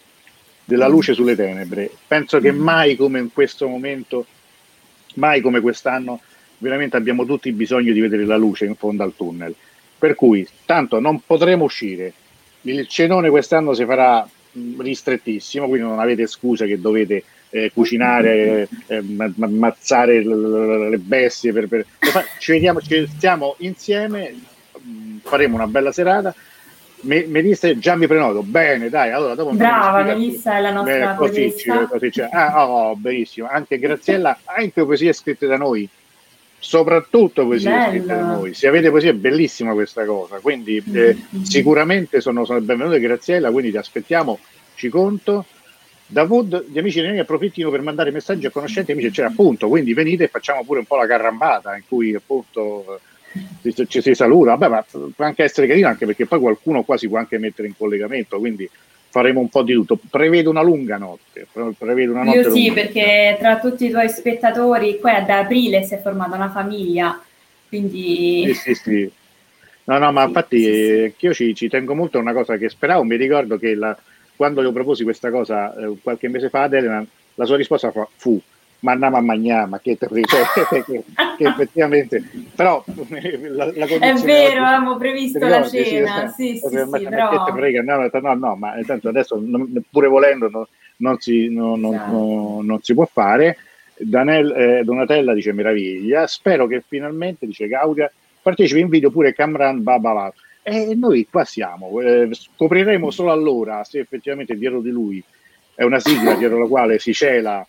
della luce sulle tenebre. Penso che mai come in questo momento, mai come quest'anno, veramente abbiamo tutti bisogno di vedere la luce in fondo al tunnel. Per cui, tanto non potremo uscire. Il cenone quest'anno si farà ristrettissimo, quindi non avete scuse che dovete eh, cucinare, eh, ammazzare le bestie. Per, per... Ci vediamo, ci stiamo insieme, faremo una bella serata. Me, Melissa già mi prenoto bene dai allora dopo brava Melissa è la nostra Beh, così, così, cioè, ah, oh, benissimo anche Graziella anche poesie scritte da noi soprattutto poesie Bello. scritte da noi se avete poesie è bellissima questa cosa quindi eh, mm-hmm. sicuramente sono, sono benvenute Graziella quindi ti aspettiamo ci conto da Wood gli amici noi approfittino per mandare messaggi a conoscenti amici, cioè appunto, quindi venite e facciamo pure un po' la carrambata in cui appunto ci, ci si saluta, vabbè ma può anche essere carino anche perché poi qualcuno qua si può anche mettere in collegamento, quindi faremo un po' di tutto. Prevedo una lunga notte. Prevedo una notte Io sì, lunga. perché tra tutti i tuoi spettatori, qua da aprile si è formata una famiglia, quindi... Sì, sì, sì. No, no, ma sì, infatti sì, sì. io ci, ci, tengo molto a una cosa che speravo, mi ricordo che la, quando le proposi questa cosa eh, qualche mese fa ad Elena, la sua risposta fu ma andiamo a mangiare, ma che te cioè, che, che effettivamente però la, la è vero, avevamo previsto la cena. sì, sì, sì, sì, ma, però... che te frega, no, no, no, ma tanto adesso non, pure volendo no, non, si, no, esatto. non, si, può fare. Danel, eh, Donatella dice meraviglia. Spero che finalmente, dice Gaudia partecipi in video pure Camran Babalat e noi qua siamo, eh, scopriremo solo allora se effettivamente dietro di lui è una sigla dietro la quale si cela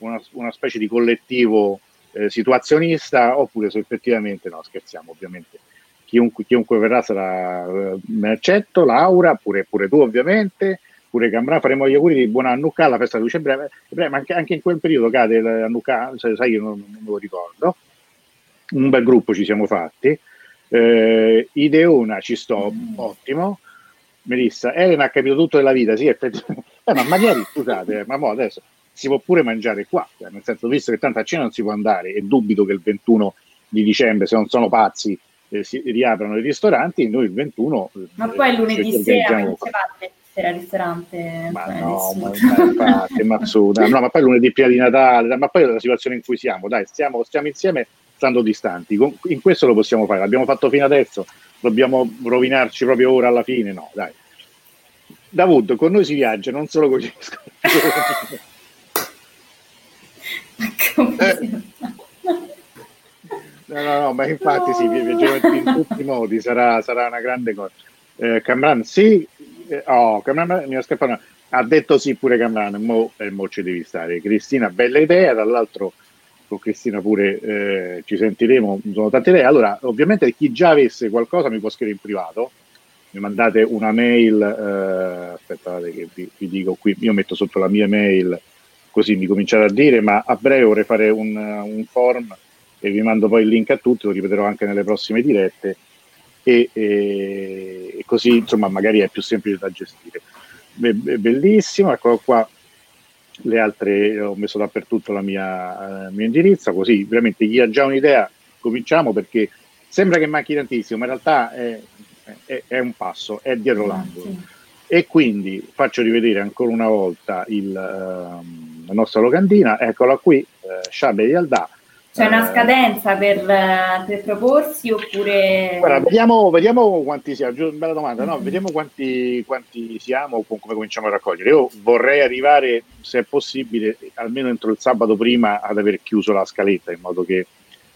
una, una specie di collettivo eh, situazionista oppure se effettivamente no, scherziamo ovviamente. Chiunque, chiunque verrà sarà eh, me accetto, Laura, pure, pure tu ovviamente, pure Cambrà, faremo gli auguri di buon Annucca alla festa di luce breve, ma anche, anche in quel periodo cade Annucca, sai, io non, non lo ricordo, un bel gruppo ci siamo fatti, eh, Ideona ci sto, mm. ottimo. Melissa, Elena ha capito tutto della vita, sì, effettivamente. Eh, ma magari, scusate, ma mo adesso si può pure mangiare qua, cioè, nel senso, visto che tanto a cena non si può andare e dubito che il 21 di dicembre, se non sono pazzi, eh, si riaprano i ristoranti, noi il 21... Ma poi il lunedì sera non si va sera al ristorante. Ma cioè, no, ma, infatti, Mazzuda, no, ma poi lunedì prima di Natale, ma poi la situazione in cui siamo, dai, stiamo, stiamo insieme stando distanti. In questo lo possiamo fare, l'abbiamo fatto fino adesso, dobbiamo rovinarci proprio ora alla fine, no, dai. Davud, con noi si viaggia, non solo con gli eh. No, no, no, ma infatti no. sì, viaggiamo in tutti i modi, sarà, sarà una grande cosa. Eh, Camran, sì, eh, oh, Camran mi ha scappato. Ha detto sì pure Camran, mo, eh, mo ci devi stare. Cristina, bella idea, dall'altro con Cristina pure eh, ci sentiremo, sono tante idee. Allora, ovviamente chi già avesse qualcosa mi può scrivere in privato, mi mandate una mail, eh, aspettate che vi, vi, dico qui, io metto sotto la mia mail così mi cominciate a dire, ma a breve vorrei fare un, un form e vi mando poi il link a tutti, lo ripeterò anche nelle prossime dirette e, e, e così insomma magari è più semplice da gestire. Be- bellissimo, eccolo qua le altre ho messo dappertutto la mia, eh, mio indirizzo, così veramente chi ha già un'idea cominciamo perché sembra che manchi tantissimo, ma in realtà è, è, è un passo, è dietro l'angolo. E quindi faccio rivedere ancora una volta il, uh, la nostra locandina, eccola qui, uh, Sciabe di Aldà, c'è una eh, scadenza per, per proporsi oppure... Guarda, vediamo, vediamo, quanti siamo, bella domanda, no? vediamo quanti, quanti siamo, come cominciamo a raccogliere. Io vorrei arrivare, se è possibile, almeno entro il sabato prima ad aver chiuso la scaletta, in modo che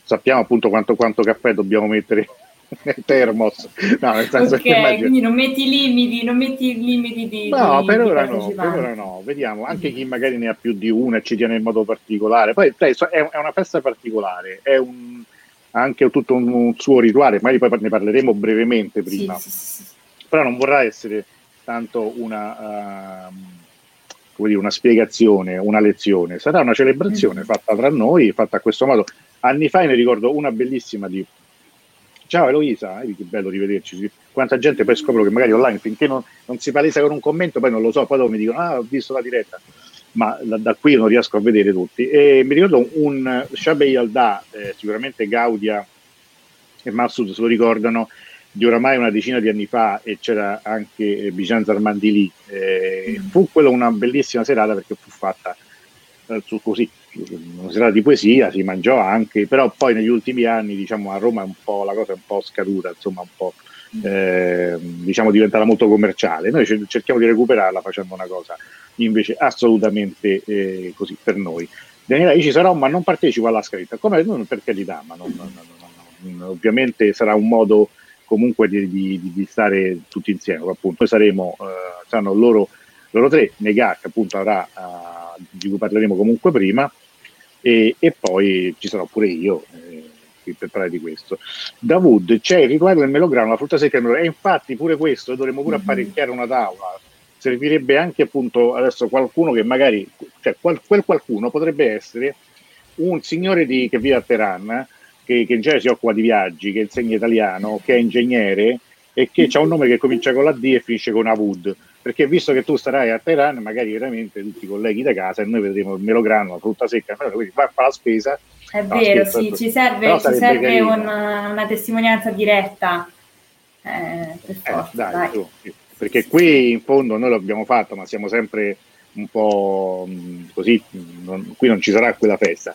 sappiamo appunto quanto, quanto caffè dobbiamo mettere termos. No, nel senso ok, che quindi non metti limiti, non metti limiti di. No, di, per, ora no per ora no, vediamo. Anche chi magari ne ha più di una e ci tiene in modo particolare. Poi è, è una festa particolare, è un, anche tutto un, un, suo rituale, magari poi ne parleremo brevemente prima. Sì, sì, sì. Però non vorrà essere tanto una. Uh, dire, una spiegazione, una lezione, sarà una celebrazione mm. fatta tra noi, fatta a questo modo. Anni fa mi ricordo una bellissima di Ciao Eloisa, eh, che bello rivederci. Quanta gente poi scopro che magari online finché non, non, si palesa con un commento, poi non lo so, poi dopo mi dicono ah ho visto la diretta, ma da, da qui non riesco a vedere tutti. E mi ricordo un Shabei Alda, eh, sicuramente Gaudia e Massud se lo ricordano, di oramai una decina di anni fa e c'era anche eh, Bijan Zarmandi lì. Eh, mm. fu quella una bellissima serata perché fu fatta eh, su così una serata di poesia, si mangiò anche, però poi negli ultimi anni diciamo a Roma è un po' la cosa è un po' scaduta, insomma un po' eh, diciamo diventata molto commerciale. Noi cerchiamo di recuperarla facendo una cosa invece assolutamente eh, così per noi. Daniela, io ci sarò, ma non partecipo alla scritta, come non per carità, ma non, non, non, ovviamente sarà un modo comunque di, di, di, stare tutti insieme. Appunto, noi saremo, eh, saranno loro, loro tre, che appunto avrà, uh, di cui parleremo comunque prima, e, e poi ci sarò pure io eh, per parlare di questo. Da Wood c'è il rituale del melograno, la frutta secca e infatti pure questo dovremmo pure mm-hmm. apparecchiare una tavola. Servirebbe anche appunto adesso qualcuno che magari, cioè qual, quel qualcuno potrebbe essere un signore di, che vive a Teheran, che, che in genere si occupa di viaggi, che insegna italiano, che è ingegnere e che ha un nome che comincia con la D e finisce con Avud perché visto che tu starai a Teheran, magari veramente tutti i colleghi da casa e noi vedremo il melograno, la frutta secca, quindi va a fare la spesa. È no, vero, scherzo, sì, ci serve, ci serve una, una, testimonianza diretta. Eh, per eh, forza, dai, dai. Tu, perché qui in fondo noi l'abbiamo fatto, ma siamo sempre un po' mm, così, non, qui non ci sarà quella festa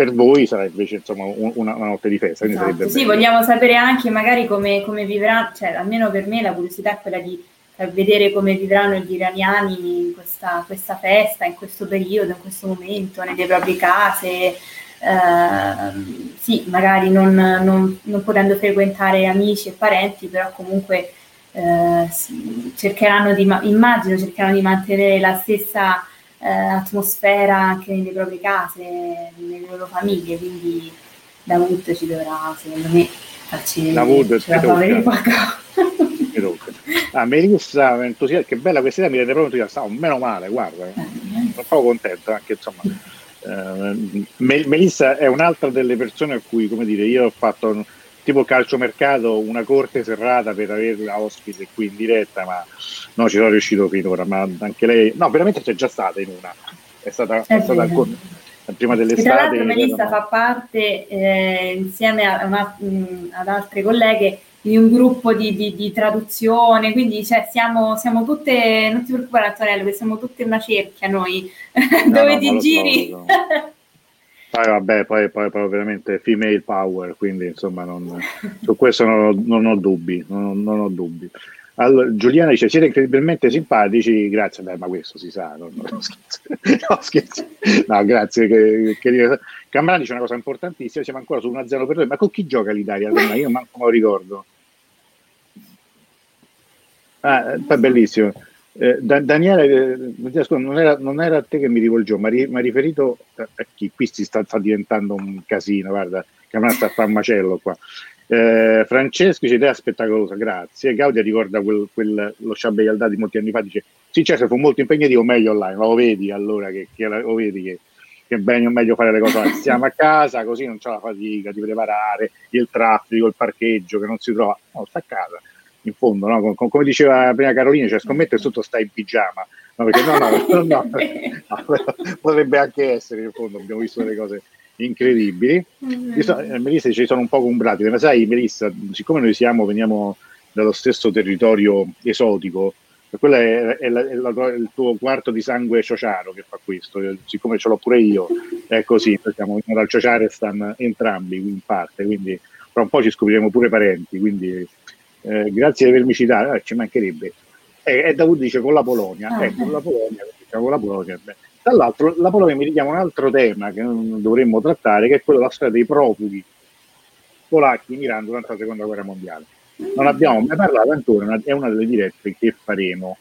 per voi sarà invece insomma, una, una, notte di festa. Esatto. Sì, vogliamo sapere anche magari come, come vivrà, cioè almeno per me la curiosità è quella di vedere come vivranno gli iraniani in questa, questa, festa, in questo periodo, in questo momento, nelle proprie case. Eh, sì, magari non, non, non, potendo frequentare amici e parenti, però comunque eh, cercheranno di, immagino, cercheranno di mantenere la stessa eh, atmosfera anche nelle proprie case, nelle loro famiglie, quindi Davut ci dovrà, secondo me, farci Davut, ci dovrà qualcosa. Ah, Melissa, entusiasta, che bella questa idea, mi rende proprio entusiasta. Oh, meno male, guarda, eh. sono proprio contento anche insomma. Eh, Melissa è un'altra delle persone a cui, come dire, io ho fatto tipo calciomercato una corte serrata per averla ospite qui in diretta, ma non ci sono riuscito finora. Ma anche lei, no, veramente c'è già stata in una, è stata, è stata ancora, prima dell'estate. Tra l'altro, Melissa fa parte eh, insieme a mh, ad altre colleghe di un gruppo di, di, di traduzione, quindi cioè, siamo, siamo, tutte, non ti preoccupare Antonello, che siamo tutte una cerchia noi, no, dove no, ti giri. So, poi vabbè, poi, poi, poi, veramente female power, quindi insomma non, su questo non ho, non ho dubbi, non, non ho dubbi. Allora, Giuliana dice: Siete incredibilmente simpatici, grazie. Beh, ma questo si sa, non, non scherzo. No, scherzo. no, grazie. Che, che... Cambrani dice una cosa importantissima: siamo ancora su 1-0 per 2. Ma con chi gioca l'Italia? Io manco me lo ricordo. Ah, è bellissimo. Eh, da, Daniele, eh, non, era, non, era, a te che mi rivolgevo, ma ri, mi ha riferito a, a, chi qui si sta, sta diventando un casino. Guarda, Cambrani sta a fare un macello qua. Eh, Francesco dice idea spettacolosa, grazie. Gaudia ricorda quel, quel, lo Yaldà di molti anni fa, dice sì certo fu molto impegnativo, meglio online, ma lo vedi allora che, che lo vedi che, che è bene o meglio fare le cose online. Stiamo a casa così non c'è la fatica di preparare, il traffico, il parcheggio che non si trova, no, sta a casa in fondo, no? Com- come diceva prima Carolina, cioè scommetto che tutto sta in pigiama, no, perché no, no, no, no, no potrebbe anche essere in fondo, abbiamo visto delle cose incredibili. Mm-hmm. So, eh, Melissa ci sono un po' comprati, ma sai Melissa, siccome noi siamo, veniamo dallo stesso territorio esotico, quello è, è, la, è, la, è, il tuo quarto di sangue ciociaro che fa questo, siccome ce l'ho pure io, è così, siamo dal Ciociarestan entrambi in parte, quindi tra un po' ci scopriremo pure parenti, quindi eh, grazie di avermi citato, eh, ci mancherebbe. E, e Davud dice con la Polonia, ah, eh, con la Polonia, con la Polonia beh. Dall'altro, la Polonia mi richiama un altro tema che non dovremmo trattare, che è quello della storia dei profughi polacchi in Iran durante la seconda guerra mondiale. Non abbiamo mai parlato ancora, è una delle dirette che faremo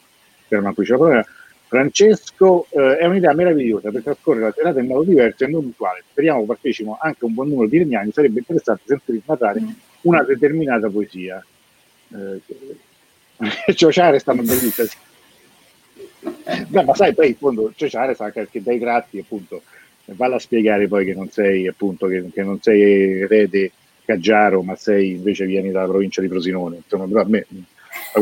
per una Polonia. Francesco eh, è un'idea meravigliosa per trascorrere la serata in modo diverso e non usuale. Speriamo partecipino anche un buon numero di iraniani. Sarebbe interessante sentire narrare una determinata poesia. Eh, Ciociare stanno bellissime. Beh, ma sai, poi in fondo Cesare sa che dai tratti appunto valla a spiegare poi che non sei appunto che, che non sei erede Caggiaro, ma sei invece vieni dalla provincia di Frosinone. Insomma, però a me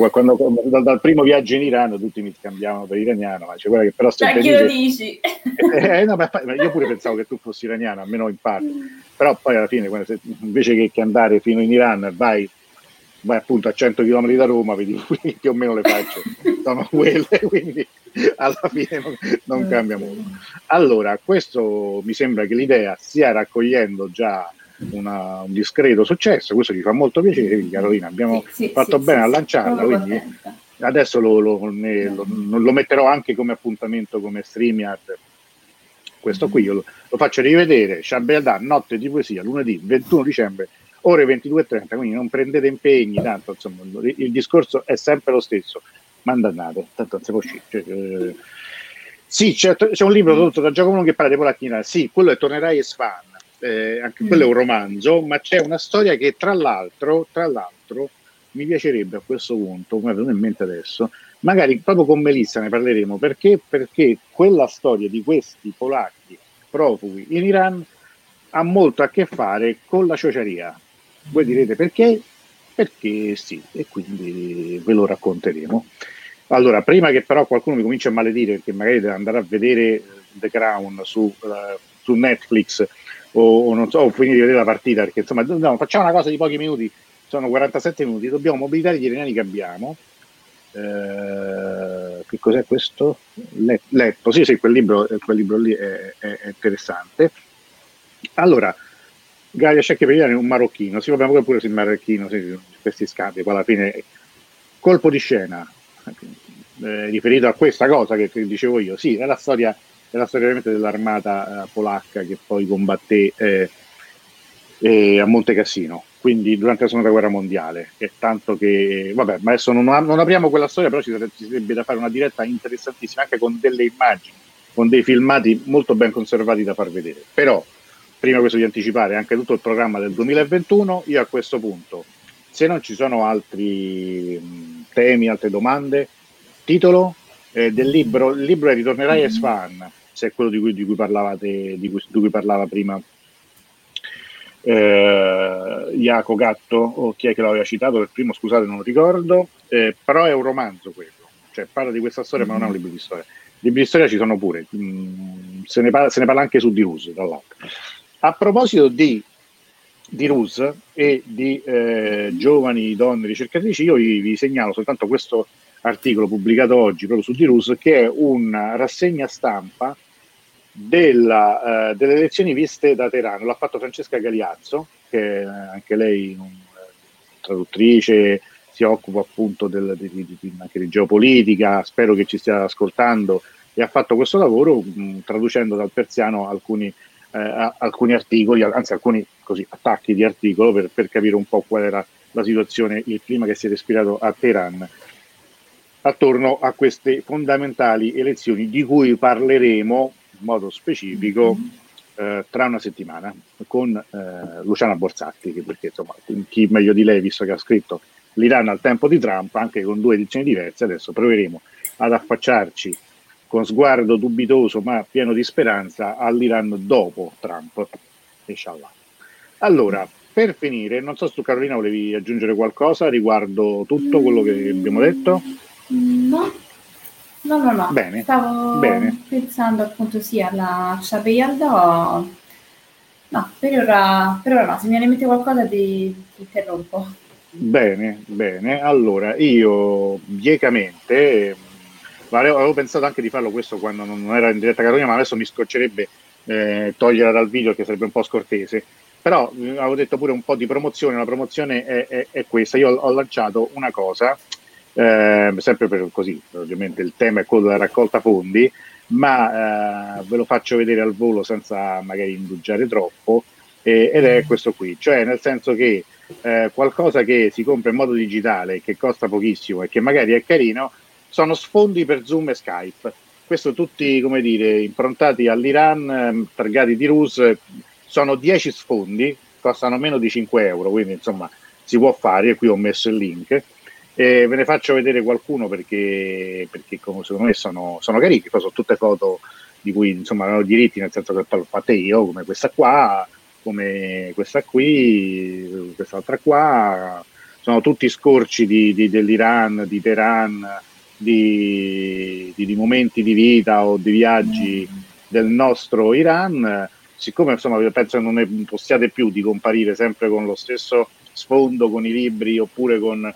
quando, quando, dal, dal, primo viaggio in Iran tutti mi scambiavano per iraniano, ma cioè, che però cioè, chi lo dici? Eh, no, ma, ma io pure pensavo che tu fossi iraniano, almeno in parte, però poi alla fine se, invece che, che, andare fino in Iran vai, vai appunto a 100 km da Roma, vedi più o meno le facce sono quelle, quindi alla fine non, non cambia molto. Allora, questo mi sembra che l'idea stia raccogliendo già una, un discreto successo, questo ci fa molto piacere, Carolina, abbiamo sì, fatto sì, bene sì, a lanciarla, quindi adesso lo, lo, ne, lo, lo, metterò anche come appuntamento, come StreamYard, questo qui, io lo, faccio rivedere, Chambelda, notte di poesia, lunedì 21 dicembre, ore 22.30, quindi non prendete impegni, tanto insomma il, discorso è sempre lo stesso, mandannate, tanto non si può uscire. Cioè, eh, sì, c'è, c'è, un libro tradotto da Giacomo che parla di polacchina, sì, quello è Tornerai e Sfan, eh, anche quello è un romanzo, ma c'è una storia che tra l'altro, tra l'altro mi piacerebbe a questo punto, come è venuto in mente adesso, magari proprio con Melissa ne parleremo, perché? Perché quella storia di questi polacchi profughi in Iran ha molto a che fare con la ciociaria. Voi direte perché? Perché sì, e quindi ve lo racconteremo. Allora, prima che però qualcuno mi cominci a maledire, perché magari deve andare a vedere The Crown su, uh, su Netflix, o, o non so, o finire di vedere la partita, perché insomma no, facciamo una cosa di pochi minuti, sono 47 minuti, dobbiamo mobilitare gli iraniani che abbiamo. Eh, che cos'è questo? Letto, sì, sì, quel libro, quel libro lì è, è, è interessante. Allora, Gaia per è un marocchino, sì, vabbè, pure se il marocchino, sì, questi scambi, poi alla fine colpo di scena, eh, riferito a questa cosa che, che, dicevo io, sì, è la storia è la storia dell'armata eh, polacca che poi combatté eh, eh, a Monte Cassino, quindi durante la seconda guerra mondiale. È tanto che, vabbè, ma adesso non, non apriamo quella storia, però ci sarebbe, ci sarebbe da fare una diretta interessantissima anche con delle immagini, con dei filmati molto ben conservati da far vedere. Però, prima questo di anticipare anche tutto il programma del 2021, io a questo punto, se non ci sono altri mh, temi, altre domande, titolo eh, del libro, il libro è Ritornerai a Sfan, se è quello di cui, di cui, parlavate, di cui, di cui parlava prima eh, Iaco Gatto o chi è che l'aveva citato per primo, scusate non lo ricordo, eh, però è un romanzo quello, cioè parla di questa storia ma non è un libro di storia. Libri di storia ci sono pure, mm, se, ne parla, se, ne parla, anche su Dirus, tra l'altro. A proposito di, di Rus e di eh, giovani donne ricercatrici, io vi, vi segnalo soltanto questo articolo pubblicato oggi proprio su Dirus che è una rassegna stampa della, eh, delle elezioni viste da Teherano. L'ha fatto Francesca Galiazzo, che è anche lei una eh, traduttrice, si occupa appunto del, di, di, di, anche di geopolitica, spero che ci stia ascoltando e ha fatto questo lavoro mh, mm, traducendo dal persiano alcuni, eh, alcuni articoli, anzi alcuni così, attacchi di articolo per, per capire un po' qual era la situazione, il clima che si è respirato a Teheran. Attorno a queste fondamentali elezioni di cui parleremo in modo specifico eh, tra una settimana con eh, Luciana Borsatti, perché insomma chi meglio di lei, visto che ha scritto l'Iran al tempo di Trump, anche con due edizioni diverse, adesso proveremo ad affacciarci con sguardo dubitoso ma pieno di speranza all'Iran dopo Trump, inshallah. Allora, per finire, non so se tu Carolina volevi aggiungere qualcosa riguardo tutto quello che abbiamo detto. No, no, no, no. Bene. Stavo bene. pensando appunto sì alla Chapeyaldo. No, per ora, per ora no, se mi viene in mente qualcosa ti, ti interrompo. Bene, bene. Allora, io biecamente, avevo, avevo, pensato anche di farlo questo quando non era in diretta Carolina, ma adesso mi scoccerebbe eh, toglierla dal video che sarebbe un po' scortese. Però eh, avevo detto pure un po' di promozione, la promozione è, è, è questa. Io ho, ho lanciato una cosa eh, sempre per così, ovviamente il tema è quello della raccolta fondi, ma eh, ve lo faccio vedere al volo senza magari indugiare troppo, ed è questo qui, cioè nel senso che eh, qualcosa che si compra in modo digitale, che costa pochissimo e che magari è carino, sono sfondi per Zoom e Skype. Questo tutti, come dire, improntati all'Iran, ehm, targati di RUS, sono 10 sfondi, costano meno di 5 euro, quindi insomma si può fare, e qui ho messo il link E ve ne faccio vedere qualcuno perché, perché secondo me sono, sono carini, poi sono tutte foto di cui insomma non ho diritti, nel senso che poi l'ho fatta io, come questa qua, come questa qui, quest'altra qua, sono tutti scorci di, di, dell'Iran, di Teheran, di, di, momenti di vita o di viaggi del nostro Iran. Siccome insomma penso che non ne possiate più di comparire sempre con lo stesso sfondo, con i libri oppure con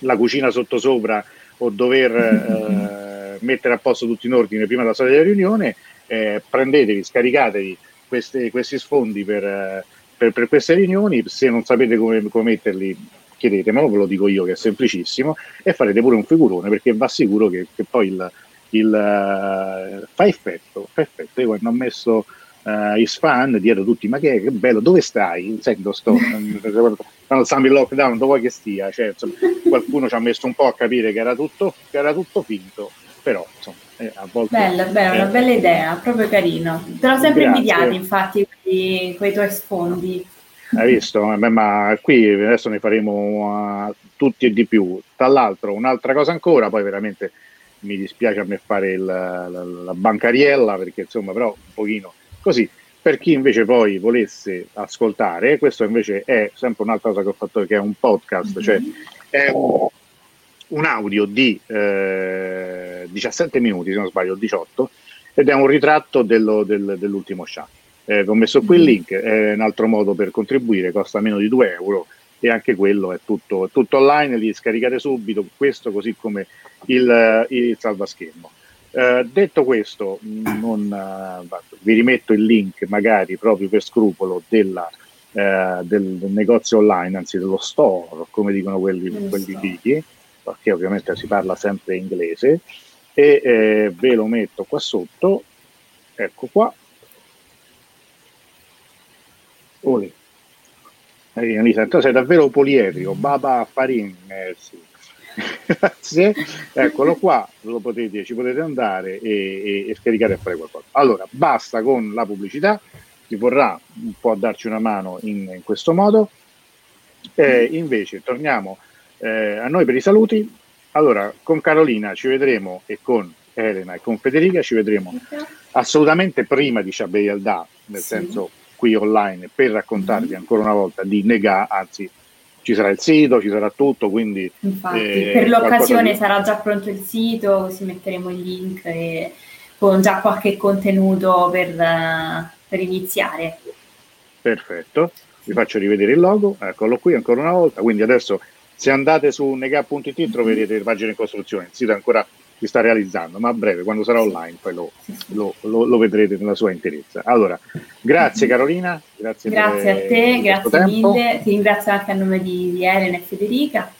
la cucina sottosopra o dover eh, mettere a posto tutto in ordine prima della storia della riunione, eh, prendetevi, scaricatevi queste, questi sfondi per, per, per, queste riunioni, se non sapete come, come metterli chiedetemelo, ve lo dico io che è semplicissimo, e farete pure un figurone perché va sicuro che, che poi il, il uh, fa effetto, fa effetto. Io quando ho messo uh, Isfan dietro tutti, ma che, che bello, dove stai? Sento, sto, quando stiamo in lockdown, dove che stia? Cioè, insomma, qualcuno ci ha messo un po' a capire che era tutto, che era tutto finto, però insomma, eh, a volte... Bella, bella, eh, una bella idea, proprio carino. Te l'ho sempre grazie. invidiato, infatti, quei, quei tuoi sfondi. Hai visto? Ma qui adesso ne faremo uh, tutti e di più. Tra l'altro, un'altra cosa ancora, poi veramente mi dispiace a me fare il, la, la, bancariella, perché insomma, però un pochino così. Per chi invece poi volesse ascoltare, questo invece è sempre un'altra cosa che ho fatto, che è un podcast, cioè è un, un audio di eh, 17 minuti, se non sbaglio, 18, ed è un ritratto dello, del, dell'ultimo Shah. Eh, ho messo qui il mm. link, è un altro modo per contribuire, costa meno di 2 euro e anche quello è tutto, tutto online, li scaricate subito, questo così come il, il salvaschermo. Eh, detto questo, non, uh, vi rimetto il link magari proprio per scrupolo della, uh, del, negozio online, anzi dello store, come dicono quelli, quelli fighi, perché ovviamente si parla sempre inglese, e eh, ve lo metto qua sotto, ecco qua. Oli. Elisa, tu sei davvero poliedrico, Baba Farin, eh, sì. Grazie, eccolo qua, lo potete, ci potete andare e, e, e, scaricare e fare qualcosa. Allora, basta con la pubblicità, chi vorrà può darci una mano in, in questo modo. Eh, invece torniamo eh, a noi per i saluti. Allora, con Carolina ci vedremo e con Elena e con Federica ci vedremo assolutamente prima di Shabei Alda, nel sì. senso qui online, per raccontarvi mm-hmm. ancora una volta di Nega, anzi ci sarà il sito, ci sarà tutto, quindi... Infatti, eh, per l'occasione di... sarà già pronto il sito, così metteremo il link e con già qualche contenuto per, uh, per iniziare. Perfetto, vi faccio rivedere il logo, eccolo qui ancora una volta, quindi adesso se andate su nega.it troverete le pagine in costruzione, il sito è ancora si sta realizzando, ma a breve, quando sarà online, poi lo, lo, lo, lo vedrete nella sua interezza. Allora, grazie Carolina, grazie, grazie a te, grazie tempo. mille, ti ringrazio anche a nome di, di Elena e Federica.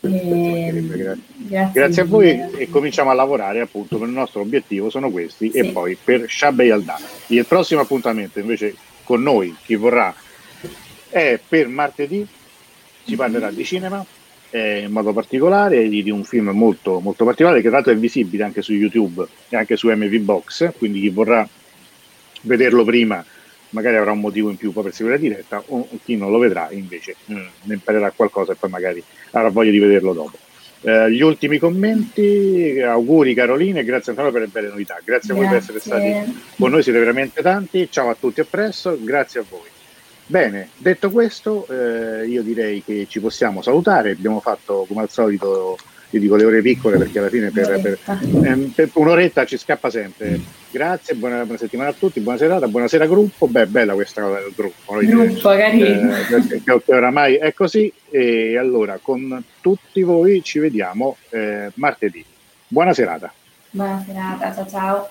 E, ehm, grazie. Grazie, grazie a voi e cominciamo a lavorare appunto per il nostro obiettivo, sono questi, sì. e poi per Shabbe Aldan. Il prossimo appuntamento invece con noi, chi vorrà, è per martedì, si parlerà di cinema, eh, in modo particolare di, di, un film molto, molto particolare che tra l'altro è visibile anche su YouTube e anche su MV Box, quindi chi vorrà vederlo prima magari avrà un motivo in più poi per seguire la diretta o chi non lo vedrà invece mh, mm, ne imparerà qualcosa e poi magari avrà voglia di vederlo dopo. Eh, gli ultimi commenti, auguri Carolina e grazie ancora per le belle novità, grazie, grazie. a voi per essere stati con noi, siete veramente tanti, ciao a tutti, a presto, grazie a voi. Bene, detto questo, eh, io direi che ci possiamo salutare. Abbiamo fatto come al solito, io dico le ore piccole perché alla fine per, per, ehm, per un'oretta ci scappa sempre. Grazie, buona, buona, settimana a tutti, buona serata, buonasera gruppo. Beh, bella questa cosa del gruppo. Gruppo, carino. Eh, che, che oramai è così. E allora con tutti voi ci vediamo eh, martedì. Buona serata. Buona serata, ciao ciao.